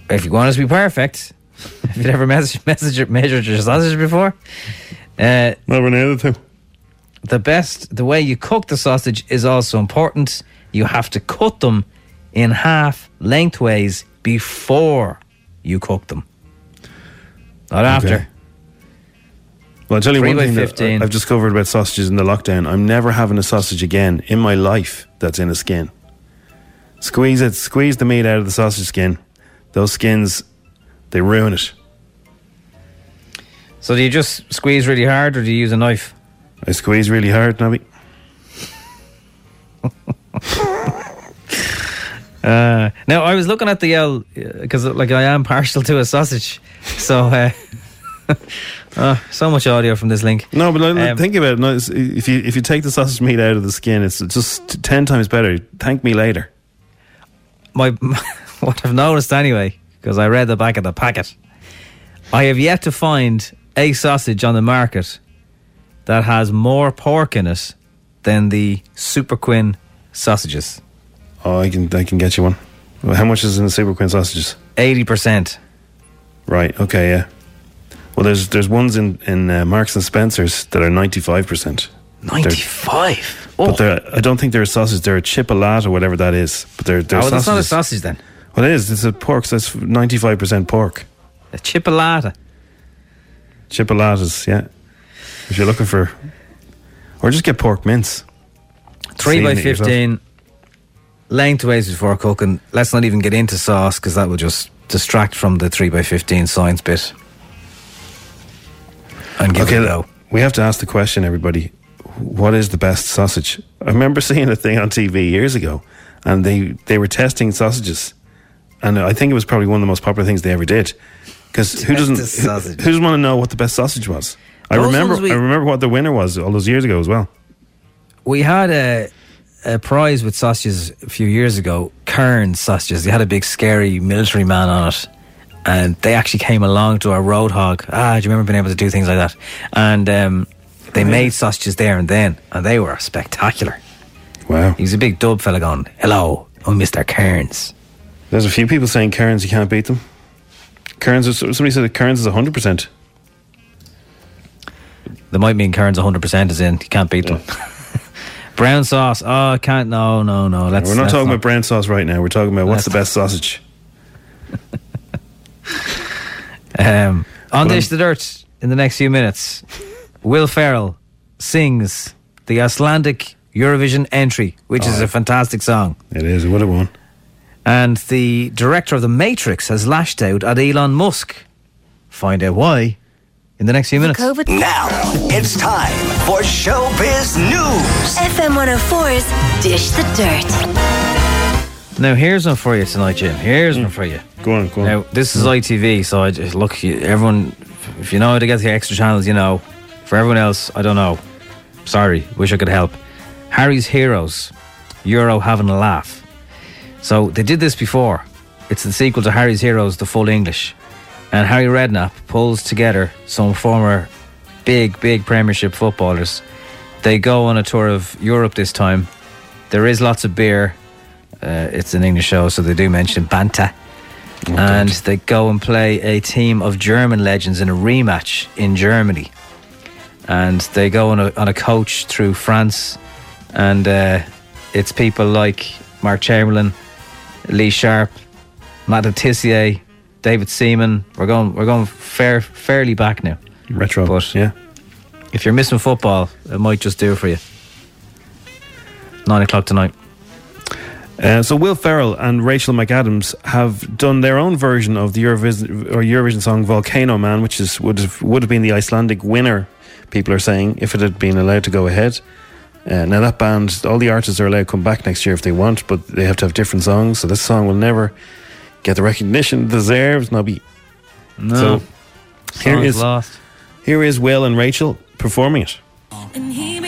If you want it to be perfect, have you ever measured, measured, measured your sausage before? Uh, Never knew the The best, the way you cook the sausage is also important. You have to cut them in half lengthways before you cook them, not after. Well, I'll tell you one thing 15. That I've discovered about sausages in the lockdown. I'm never having a sausage again in my life that's in a skin. Squeeze it, squeeze the meat out of the sausage skin. Those skins, they ruin it. So do you just squeeze really hard, or do you use a knife? I squeeze really hard, Nobby. Uh, now I was looking at the L because, like, I am partial to a sausage. So, uh, uh, so much audio from this link. No, but like, Um, think about it. No, if you if you take the sausage meat out of the skin, it's just ten times better. Thank me later. my what I've noticed anyway, because I read the back of the packet, I have yet to find a sausage on the market that has more pork in it than the Super Quinn sausages. Oh, I can I can get you one. How much is in the Super Quinn sausages? Eighty percent. Right. Okay. Yeah. Well, there's there's ones in in uh, Marks and Spencers that are ninety five percent. Ninety five. Oh, But they're, I don't think they're a sausage. They're a chipolata, or whatever that is. But they're they're oh that's not a sausage then. Well, it is. It's a pork. So that's ninety five percent pork. A chipolata. Chipolatas. Yeah. If you're looking for, or just get pork mince. Three by Season it yourself. fifteen. Lengthways before cooking. Let's not even get into sauce because that will just distract from the three by fifteen science bit. And give okay, it a go. we have to ask the question, everybody. What is the best sausage? I remember seeing a thing on TV years ago, and they they were testing sausages, and I think it was probably one of the most popular things they ever did. Because who doesn't who, who doesn't want to know what the best sausage was? I Those remember we- I remember what the winner was all those years ago as well. We had a, a prize with sausages a few years ago, Kern sausages. They had a big scary military man on it. And they actually came along to our Roadhog. Ah, do you remember being able to do things like that? And um, they made sausages there and then, and they were spectacular. Wow. He's a big dub fella going, Hello, I'm Mr. Kearns. There's a few people saying Cairns you can't beat them. Cairns, is- somebody said that Cairns is hundred percent. They might mean Kearns 100% is in. You can't beat them. Brown sauce. Oh, I can't. No, no, no. Let's, We're not talking about brown sauce right now. We're talking about what's the best sausage. Um, on Dish the Dirt in the next few minutes, Will Ferrell sings the Icelandic Eurovision entry, which is a fantastic song. It is. It would have won. And the director of The Matrix has lashed out at Elon Musk. Find out why in the next few minutes. COVID. Now it's time for Showbiz News. FM 104's Dish the Dirt. Now, here's one for you tonight, Jim. Here's one for you. Go on, go on. Now, this is ITV, so I just, look, everyone, if you know how to get the extra channels, you know. For everyone else, I don't know. Sorry, wish I could help. Harry's Heroes, Euro having a laugh. So they did this before. It's the sequel to Harry's Heroes, the full English. And Harry Redknapp pulls together some former big, big Premiership footballers. They go on a tour of Europe this time. There is lots of beer. Uh, it's an English show, so they do mention Banta. and they go and play a team of German legends in a rematch in Germany. And they go on a, on a coach through France. And uh, it's people like Mark Chamberlain, Lee Sharpe, Matt Tissier, David Seaman. We're going we're going fair, fairly back now. Retro. But yeah. if you're missing football, it might just do for you. Nine o'clock tonight. Uh, so Will Ferrell and Rachel McAdams have done their own version of the Eurovision or Eurovision song "Volcano Man," which is would have, would have been the Icelandic winner. People are saying if it had been allowed to go ahead. Uh, now that band, all the artists are allowed to come back next year if they want, but they have to have different songs. So this song will never get the recognition it deserves. Nobby. No. So here Song's is lost. here is Will and Rachel performing it. And he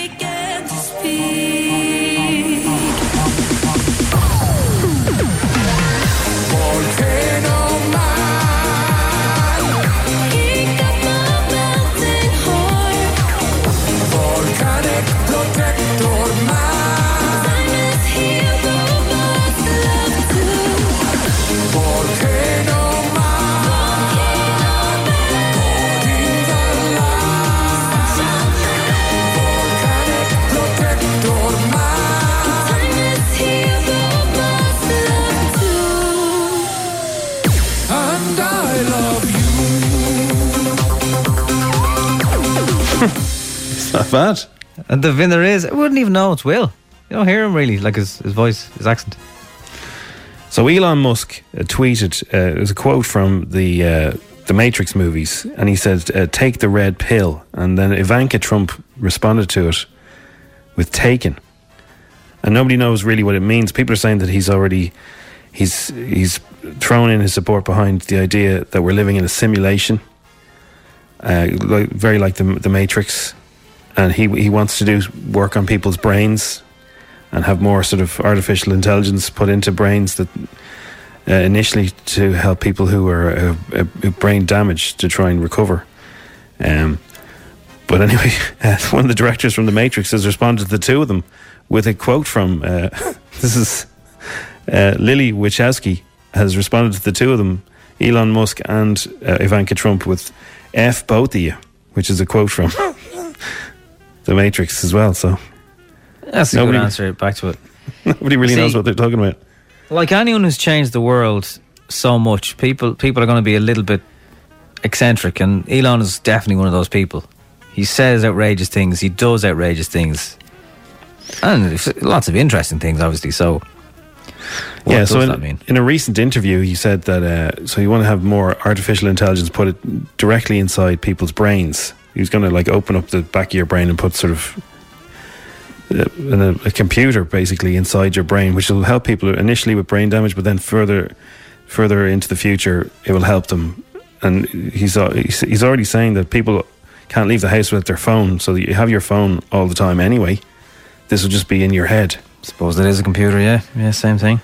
Not bad. And the winner is, I wouldn't even know it's Will. You don't hear him really, like his, his voice, his accent. So Elon Musk uh, tweeted, uh, it was a quote from the uh, the Matrix movies, and he said, uh, "Take the red pill." And then Ivanka Trump responded to it with "taken," and nobody knows really what it means. People are saying that he's already he's he's thrown in his support behind the idea that we're living in a simulation, uh, like, very like the the Matrix, and he he wants to do work on people's brains and have more sort of artificial intelligence put into brains that uh, initially to help people who are uh, uh, brain damaged to try and recover. Um, but anyway, uh, one of the directors from The Matrix has responded to the two of them with a quote from uh, this is uh, Lily Wachowski has responded to the two of them, Elon Musk and Ivanka Trump, with "F both of you," which is a quote from The Matrix as well. So That's a Nobody- good answer back to it. nobody really See- knows what they're talking about. Like anyone who's changed the world so much, people people are going to be a little bit eccentric, and Elon is definitely one of those people. He says outrageous things, he does outrageous things, and lots of interesting things, obviously. So, what yeah, does so in, that mean? in a recent interview, he said that uh, so you want to have more artificial intelligence put it directly inside people's brains. He was going to like open up the back of your brain and put sort of uh, a, a computer basically inside your brain, which will help people initially with brain damage, but then further further into the future, it will help them. And he's he's he's already saying that people can't leave the house without their phone, so you have your phone all the time anyway. This will just be in your head. Suppose it is a computer, yeah, yeah, same thing.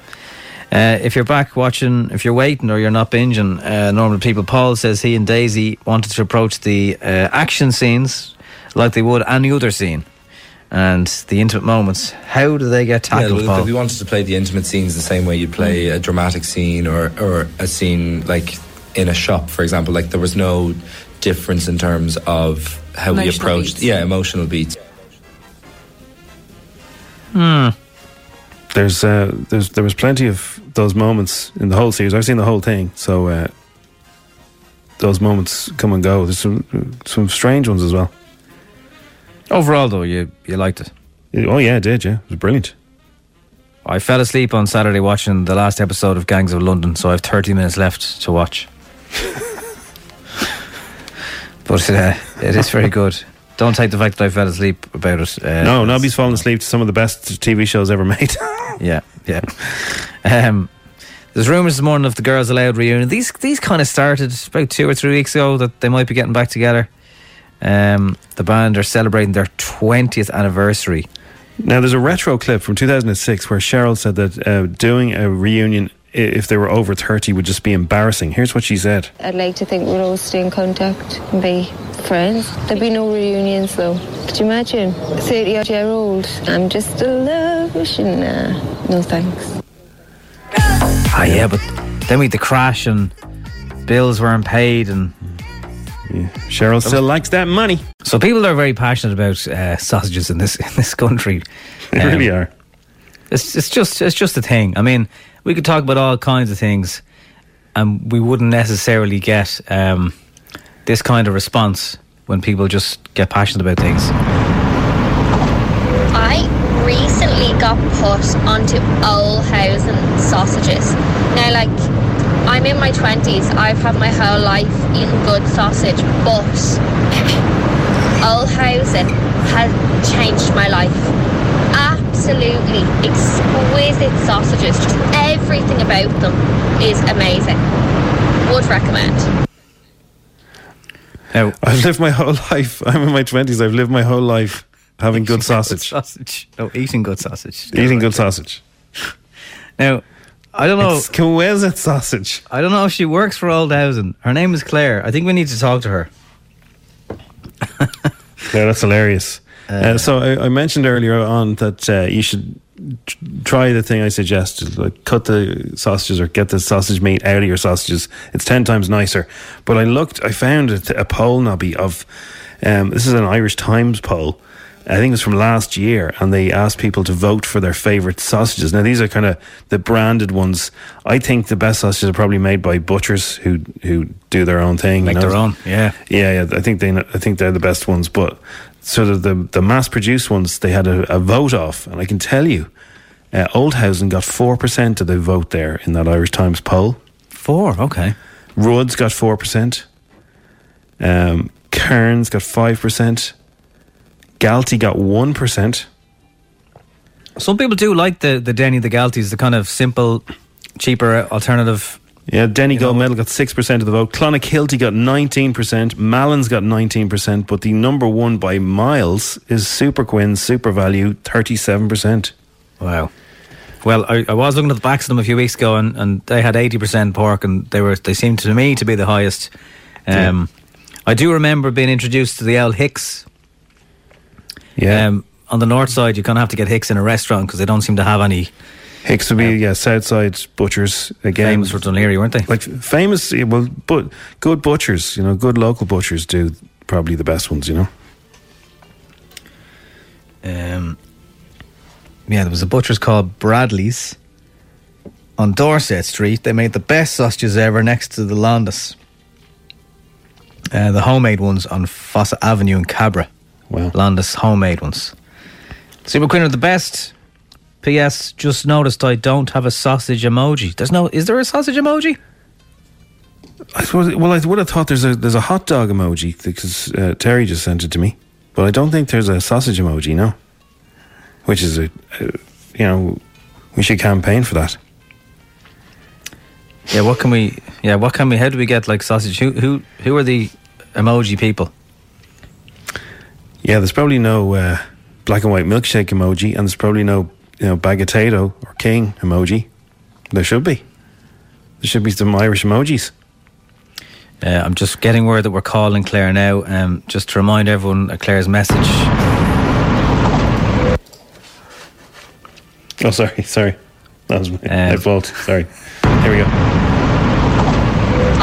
Uh, if you're back watching, if you're waiting or you're not binging, uh, normal people, Paul says he and Daisy wanted to approach the uh, action scenes like they would any other scene, and the intimate moments. How do they get Yeah, tackled, look, Paul? if you wanted to play the intimate scenes the same way you'd play a dramatic scene or, or a scene like in a shop, for example, like there was no difference in terms of how we approached, beats. yeah, emotional beats. Hmm. There's uh, there's there was plenty of those moments in the whole series. I've seen the whole thing, so uh, those moments come and go. There's some some strange ones as well. Overall, though, you you liked it. Oh yeah, I did. Yeah, it was brilliant. I fell asleep on Saturday watching the last episode of Gangs of London, so I have 30 minutes left to watch. but uh, it is very good. Don't take the fact that I fell asleep about it. Uh, no, nobody's fallen asleep to some of the best TV shows ever made. yeah, yeah. Um, there's rumours this morning of the Girls Aloud reunion. These these kind of started about two or three weeks ago that they might be getting back together. Um, the band are celebrating their 20th anniversary. now, there's a retro clip from 2006 where Cheryl said that uh, doing a reunion if they were over 30 would just be embarrassing. Here's what she said. I'd like to think we'll all stay in contact and be friends. There'd be no reunions though. Could you imagine? 30 odd year old. I'm just a love wishing. Nah, no thanks. Ah, yeah, but then we had the crash and bills weren't paid and. Cheryl still likes that money. So people are very passionate about uh, sausages in this in this country. They really are. It's it's just it's just a thing. I mean, we could talk about all kinds of things, and we wouldn't necessarily get um, this kind of response when people just get passionate about things. I recently got put onto Olhausen sausages. Now, like, I'm in my 20s, I've had my whole life eating good sausage, but Olhausen has changed my life. Absolutely exquisite sausages, just everything about them is amazing. Would recommend. Now, I've lived my whole life. I'm in my 20s. I've lived my whole life having good sausage. sausage. No, eating good sausage. Eating good sausage. Now, I don't know. It's exquisite sausage. I don't know if she works for Old Olhausen. Her name is Claire. I think we need to talk to her. Yeah, that's hilarious. Uh, so I, I mentioned earlier on that uh, you should tr- try the thing I suggested, like cut the sausages or get the sausage meat out of your sausages. It's ten times nicer. But I looked, I found a, a poll, Nobby, of um, this is an Irish Times poll. I think it was from last year, and they asked people to vote for their favorite sausages. Now these are kind of the branded ones. I think the best sausages are probably made by butchers who who do their own thing, Make you know? their own, yeah. yeah, yeah. I think they I think they're the best ones, but sort of the the mass produced ones they had a, a vote off, and I can tell you, uh, Olhausen got four percent of the vote there in that Irish Times poll. Four, okay. Rhodes got four percent. Um, Kearns got five percent. Galtee got one percent. Some people do like the the Denny the Galtees, the kind of simple, cheaper alternative. Yeah, Denny Gold Medal got six percent of the vote. Clonakilty got nineteen percent. Malins got nineteen percent. But the number one by miles is Super Quinn Super Value, thirty-seven percent. Wow. Well, I, I was looking at the backs of them a few weeks ago, and, and they had eighty percent pork, and they were they seemed to me to be the highest. Um, I do remember being introduced to the L Hicks. Yeah. Um, on the north side, you kind of have to get Hicks in a restaurant because they don't seem to have any. Hicks would be yeah, Southside butchers again. Famous for Dún Laoghaire, weren't they? Like famous, well, but good butchers, you know, good local butchers do probably the best ones, you know. Um, yeah, there was a butcher's called Bradley's on Dorset Street. They made the best sausages ever next to the Landis. Uh, the homemade ones on Fassaugh Avenue in Cabra. Wow. Landis homemade ones. Super Quinn are the best. P.S. Just noticed I don't have a sausage emoji. There's no. Is there a sausage emoji? I suppose. Well, I would have thought there's a there's a hot dog emoji because uh, Terry just sent it to me, but I don't think there's a sausage emoji. No, which is a, a you know we should campaign for that. Yeah. What can we? Yeah. What can we? How do we get like sausage? Who who who are the emoji people? Yeah, there's probably no uh, black and white milkshake emoji, and there's probably no you know bagatato or king emoji. There should be. There should be some Irish emojis. Uh, I'm just getting word that we're calling Claire now. Um, just to remind everyone, Claire's message. Oh, sorry, sorry, that was my, Um, my fault. Sorry. Here we go.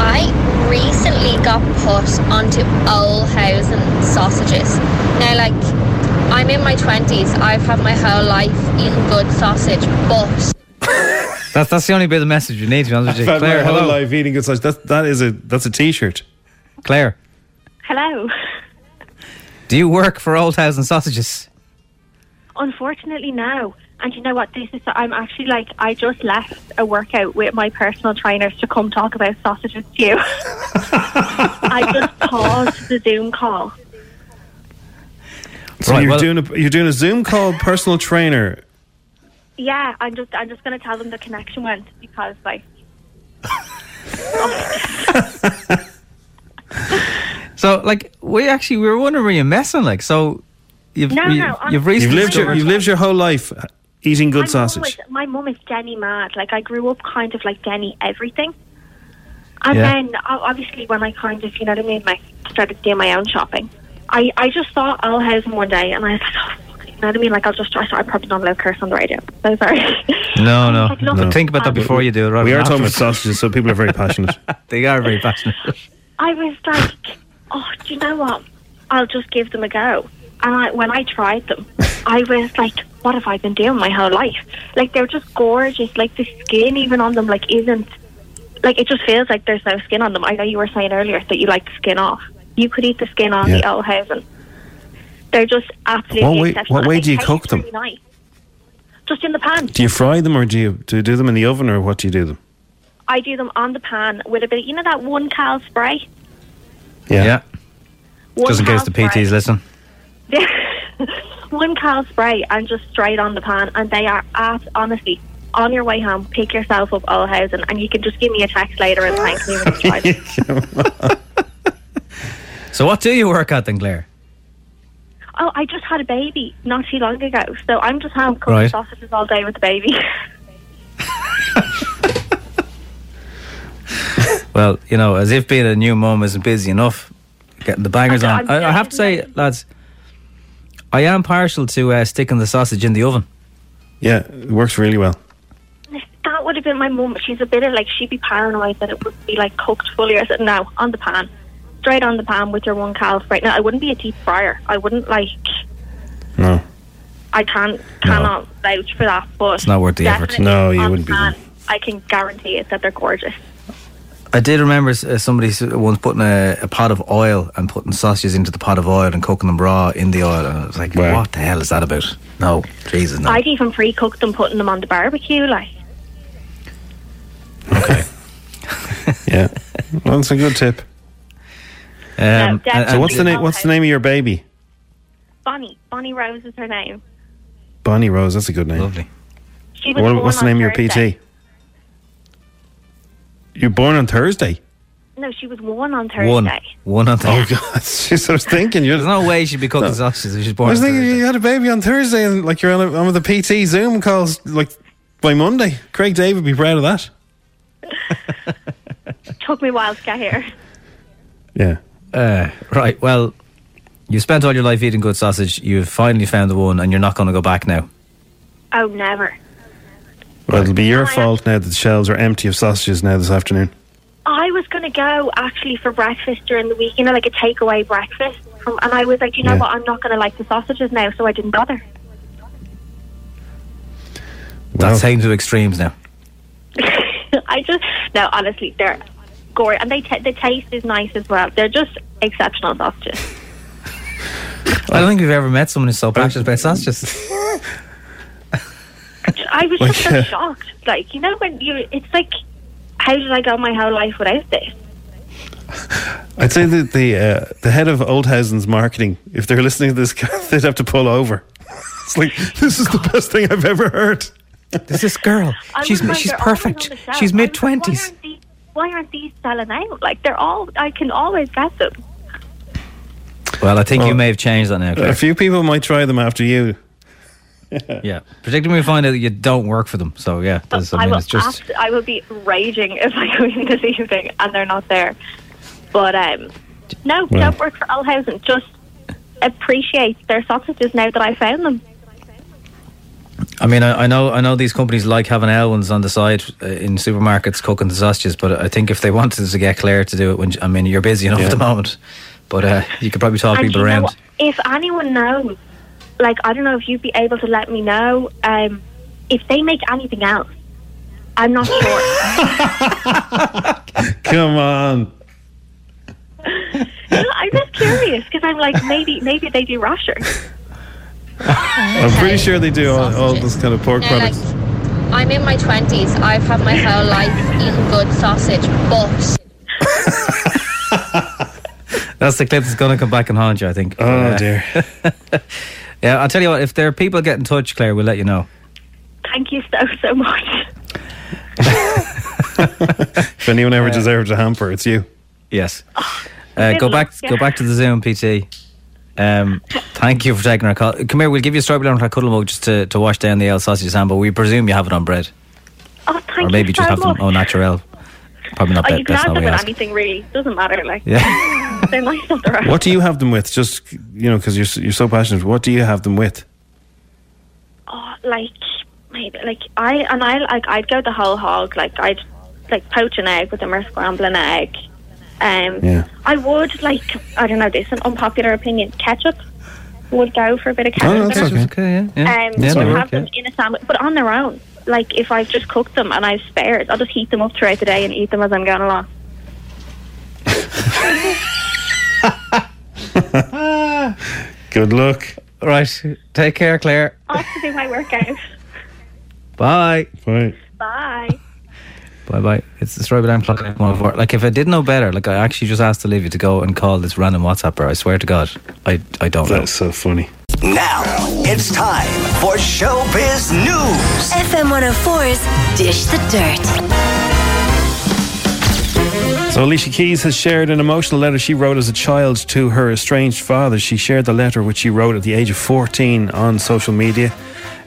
I recently got put onto Olhausen sausages. Now, like, I'm in my 20s, I've had my whole life eating good sausage, but That's that's the only bit of the message you need. To be honest with you, I've had Claire. my whole Hello, life eating good sausage. That that is a that's a T-shirt. Claire. Hello. Do you work for Olhausen Sausages? Unfortunately, no. And you know what? This is. I'm actually like. I just left a workout with my personal trainers to come talk about sausages to you. I just paused the Zoom call. So Right, you're well- doing a you're doing a Zoom call personal trainer. Yeah, I'm just. I'm just going to tell them the connection went because like. So, like, we actually we were wondering were you messing? Like, so you've No, you, no, I'm- you've You've lived your you've lived your whole life eating good my sausage. Mum is, my mum is Jenny mad. Like I grew up kind of like Jenny everything. And Yeah. then obviously when I kind of, you know what I mean, like started doing my own shopping, I, I just saw Olhausen one day and I was like, oh, fuck, you know what I mean? Like I'll just try. So I'm probably not allowed curse on the radio. So sorry. No, no, Like, look, But think about that before you do it. we are talking about sausages, so people are very passionate. they are very passionate. I was like, oh, do you know what? I'll just give them a go. And I, when I tried them, I was like, what have I been doing my whole life? Like they're just gorgeous. Like the skin even on them, like isn't like it just feels like there's no skin on them. I know you were saying earlier that you like the skin off. You could eat the skin on the Yeah. Olhausen. They're just absolutely What way- exceptional. what way do you cook them? nice. Just in the pan. Do you fry them or do you do you do them in the oven or what do you do them? I do them on the pan with a bit. You know that one cal spray. Yeah. One Just in case the PTs listen. one cal spray and just straight on the pan, and they are at honestly on your way home. Pick yourself up Olhausen, and you can just give me a text later and thank me when you try them. So, what do you work at then, Claire? Oh, I just had a baby not too long ago, so I'm just home cooking Right. sausages all day with the baby. Well, you know, as if being a new mum isn't busy enough, getting the bangers I'm- on. I, I have to say, lads, I am partial to uh, sticking the sausage in the oven. Yeah, it works really well. that would have been my mum. She's a bit of like she'd be paranoid that it would be like cooked fully or something. No, on the pan, straight on the pan with your one cal Right Now, I wouldn't be a deep fryer. I wouldn't like. No. I can't cannot vouch for that, but It's not worth the effort. No, you wouldn't be pan, I can guarantee it that they're gorgeous. I did remember uh, somebody once putting a, a pot of oil and putting sausages into the pot of oil and cooking them raw in the oil, and I was like, "What the hell is that about?" No, Jesus, no. I'd even pre-cook them, putting them on the barbecue. Like, Okay. Yeah. Well, that's a good tip. Um, definitely so what's the name? What's the name of your baby? Bonnie, Bonnie Rose is her name. Bonnie Rose. That's a good name. Lovely. She was What, what's the name of your Thursday. PT? You're born on Thursday. No, she was one on Thursday. One, one on Thursday. Oh God! Just I was thinking. You're, There's no way she'd be cooking No. sausages if she's born. I was on thinking Thursday. you had a baby on Thursday and like you're on, a, on the PT Zoom calls like by Monday. Craig David would be proud of that. Took me a while to get here. Yeah. Uh, right. Well, you spent all your life eating good sausage. You've finally found the one, and you're not going to go back now. Oh, never. Well, it'll be your fault now that the shelves are empty of sausages now this afternoon. I was going to go actually for breakfast during the week, you know, like a takeaway breakfast. From, and I was like, you know Yeah. what, I'm not going to like the sausages now, so I didn't bother. That's taken to extremes now. I just, no, honestly, they're gorgeous. And they t- the taste is nice as well. They're just exceptional sausages. I don't think we've ever met someone who's so passionate about sausages. I was Like, just so uh, shocked. Like, you know, when you, it's like, how did I go my whole life without this? I'd say that the uh, the head of Olhausen's marketing, if they're listening to this, they'd have to pull over. It's like this is the best thing I've ever heard. There's this girl. I She's like, she's perfect. on the shelf. She's I was mid like, why twenties. Why aren't these selling out? Like, they're all, I can always get them. Well, I think you may have changed that now. Claire. A few people might try them after you. yeah, particularly when we find out that you don't work for them. So yeah, I I mean, will it's just I will be raging if I go in this evening and they're not there. But um, no, Well- don't work for Olhausen. Just appreciate their sausages now that I found them. I mean, I, I know, I know these companies like having Elwins on the side uh, in supermarkets cooking the sausages, but I think if they wanted to get Claire to do it, when I mean, you're busy enough at the moment, but uh, you could probably talk and people you know around. If anyone knows, like I don't know if you'd be able to let me know um, if they make anything else. I'm not sure. Come on. You know, I'm just curious because I'm like maybe maybe they do rashers. I'm pretty sure they do all, all this kind of pork Now, like, products. I'm in my 20s. I've had my whole life eating good sausage, but That's the clip that's going to come back and haunt you, I think. Oh, uh, dear. Yeah, I'll tell you what. If there are people get in touch, Claire, we'll let you know. Thank you so so much. If anyone ever deserves a hamper, it's you. Yes. Uh, good go luck, back. yeah. Go back to the Zoom, PT. Um, thank you for taking our call. Come here. We'll give you a strawberry down our cuddle mug just to, to wash down the L sausage ham, but we presume you have it on bread, Oh, thank or maybe you just so have them much. au naturel. Probably not Oh, be- you can best add not them we with ask. anything really. Doesn't matter. Like Yeah. they're nice on their own. What do you have them with? Just you know, because you're you're so passionate. What do you have them with? Oh, like maybe like I and I like I'd go the whole hog. Like I'd like poach an egg with them or scramble an egg. Um, Yeah. I would like I don't know. This is an unpopular opinion. Ketchup would go for a bit of ketchup. Oh, that's okay. okay yeah, yeah. Um, yeah, but they have work, yeah. them in a sandwich, but on their own. Like if I've just cooked them and I've spared, I'll just heat them up throughout the day and eat them as I'm going along. Good luck. Right. Take care, Claire. I'll have to do my workout. Bye. Bye. Bye. Bye bye. Bye. It's the strawberry alarm clock. at one four. Like if I did know better, like I actually just asked Olivia to go and call this random WhatsApper. I swear to God, I I don't know. That's so funny. Now it's time for Showbiz News. FM 104's Dish the Dirt. So Alicia Keys has shared an emotional letter she wrote as a child to her estranged father. She shared the letter which she wrote at the age of 14 on social media.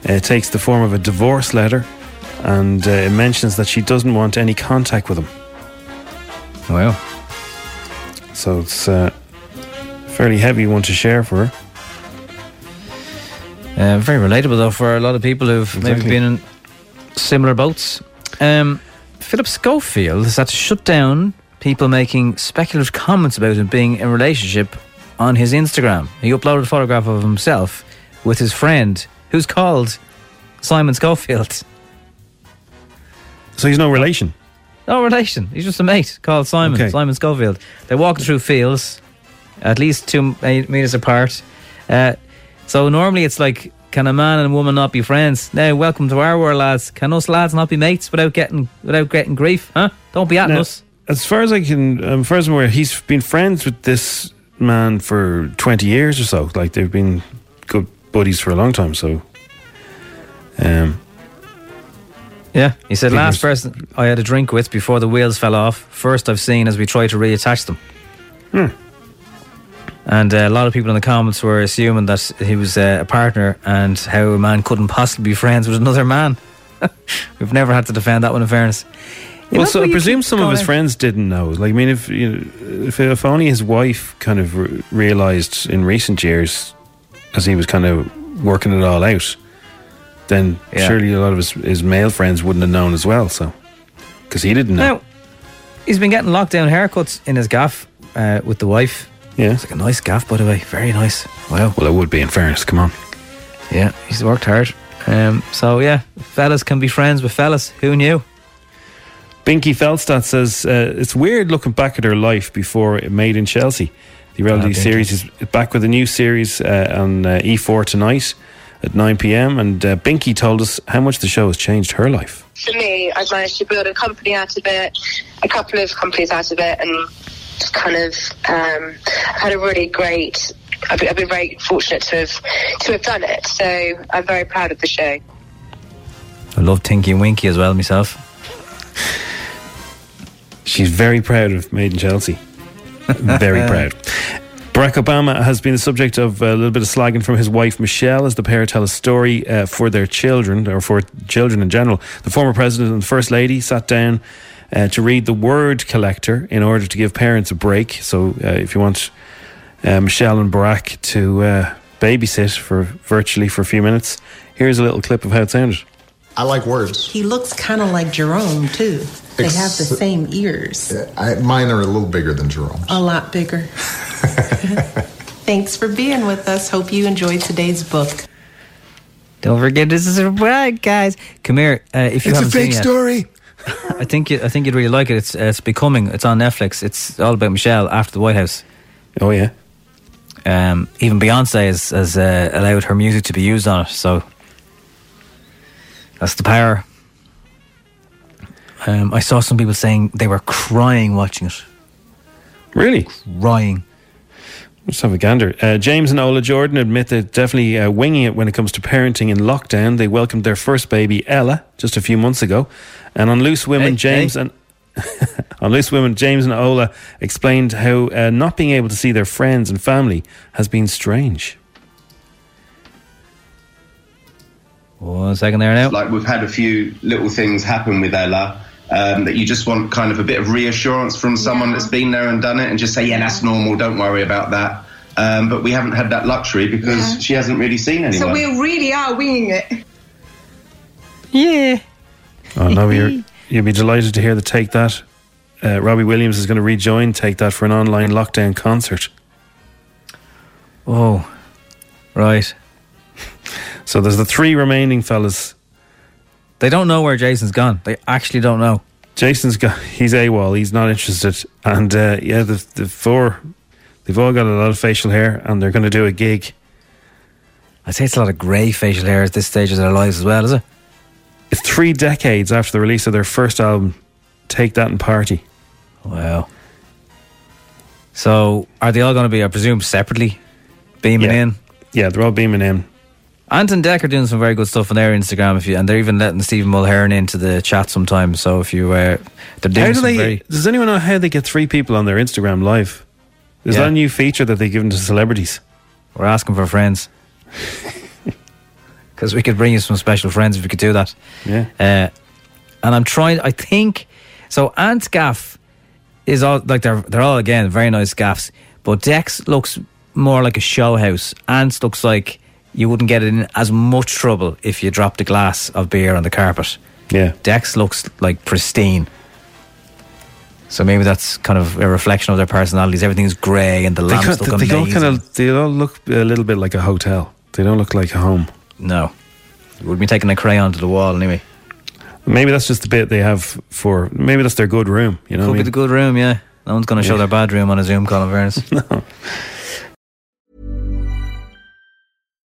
Uh, It takes the form of a divorce letter and uh, it mentions that she doesn't want any contact with him. Wow. So it's uh, a fairly heavy one to share for her. Uh, very relatable though for a lot of people who've maybe been in similar boats. Um, Philip Schofield has had to shut down people making speculative comments about him being in a relationship on his Instagram. He uploaded a photograph of himself with his friend who's called Simon Schofield. So he's no relation. No relation. He's just a mate called Simon. Okay. Simon Schofield. They're walking through fields, at least two meters apart. Uh, so normally it's like, can a man and a woman not be friends? Now, welcome to our world, lads. Can us lads not be mates without getting without getting grief? Huh? Don't be at Now, us. As far as I can, um, as far as I'm aware, he's been friends with this man for 20 years or so. Like they've been good buddies for a long time. So, um, Yeah, he said last person I had a drink with before the wheels fell off. First I've seen as we try to reattach them. Hmm. And uh, a lot of people in the comments were assuming that he was uh, a partner and how a man couldn't possibly be friends with another man. We've never had to defend that one in fairness. You well, so I presume some of his out? friends didn't know. Like, I mean, if you know, if, if only his wife kind of re- realized in recent years, as he was kind of working it all out, then Yeah. surely a lot of his, his male friends wouldn't have known as well. So, because he didn't know. Now, he's been getting lockdown haircuts in his gaff uh, with the wife. Yeah. It's like a nice gaff, by the way. Very nice. Wow. Well, it would be, in fairness. Come on. Yeah, he's worked hard. Um, so, yeah, fellas can be friends with fellas. Who knew? Binky Felstad says uh, it's weird looking back at her life before it made in Chelsea. The reality Ah, Binky. series is back with a new series uh, on uh, E4 tonight at 9 pm. And uh, Binky told us how much the show has changed her life. for me, I've managed to build a company out of it, a couple of companies out of it, and just kind of um, had a really great. I've been, I've been very fortunate to have to have done it. So I'm very proud of the show. I love Tinky and Winky as well myself. She's very proud of Made in Chelsea. Very proud. Barack Obama has been the subject of a little bit of slagging from his wife Michelle as the pair tell a story uh, for their children or for children in general. The former president and first lady sat down uh, to read the word collector in order to give parents a break. So uh, if you want uh, Michelle and Barack to uh, babysit for virtually for a few minutes, here's a little clip of how it sounded. I like words. He looks kind of like Jerome, too. They Ex- have the same ears, I, mine are a little bigger than Jerome's. a lot bigger. Thanks for being with us. Hope you enjoyed today's book. Don't forget this is a brag, guys. Come here. Uh, if you It's a haven't seen fake it yet. story. I think you, I think you'd really like it. It's uh, it's becoming. It's on Netflix. It's all about Michelle after the White House. Oh yeah. Um, even Beyonce has, has uh, allowed her music to be used on it. So that's the power. Um, I saw some people saying they were crying watching it. Really? Crying. Let's have a gander. Uh, James and Ola Jordan admit they're definitely uh, winging it when it comes to parenting in lockdown. They welcomed their first baby, Ella, just a few months ago. And on Loose Women, Hey, James hey. and on Loose Women, James and Ola explained how uh, not being able to see their friends and family has been strange. One second there now. Like we've had a few little things happen with Ella. Um, that you just want kind of a bit of reassurance from someone that's been there and done it and just say, yeah, that's normal, don't worry about that. Um, but we haven't had that luxury because Yeah. she hasn't really seen anyone. So we really are winging it. Yeah. Oh, know you're, you'll be delighted to hear the Take That. Uh, Robbie Williams is going to rejoin Take That for an online lockdown concert. Oh, right. So there's the three remaining fellas. They don't know where Jason's gone. They actually don't know. Jason's got he's AWOL. He's not interested. And uh, yeah, the the four they've all got a lot of facial hair, and they're going to do a gig. I'd say it's a lot of grey facial hair at this stage of their lives as well, is it? It's three decades after the release of their first album, Take That and Party. Wow. So are they all going to be, I presume, separately beaming Yeah. in? Yeah, they're all beaming in. Ant and Dec are doing some very good stuff on their Instagram, if you, and they're even letting Stephen Mulhern into the chat sometimes. So if you, uh, they're doing How do they? very. Does anyone know how they get three people on their Instagram live? Is Yeah. that a new feature that they've given to celebrities? We're asking for friends. Because we could bring you some special friends if we could do that. Yeah. Uh, and I'm trying, I think, so Ant's gaff is all, like, they're, they're all, again, very nice gaffs. But Dec's looks more like a show house. Ant's looks like you wouldn't get in as much trouble if you dropped a glass of beer on the carpet. Yeah. Dec's looks like pristine. So maybe that's kind of a reflection of their personalities. Everything's grey and the They, lamps kind- look they all amazing. kind of they all look a little bit like a hotel. They don't look like a home. No. you Would be taking a crayon to the wall anyway. Maybe that's just the bit they have for. Maybe that's their good room. You know, Could what be mean? the good room, yeah. No one's going to show Yeah. their bad room on a Zoom call, in fairness.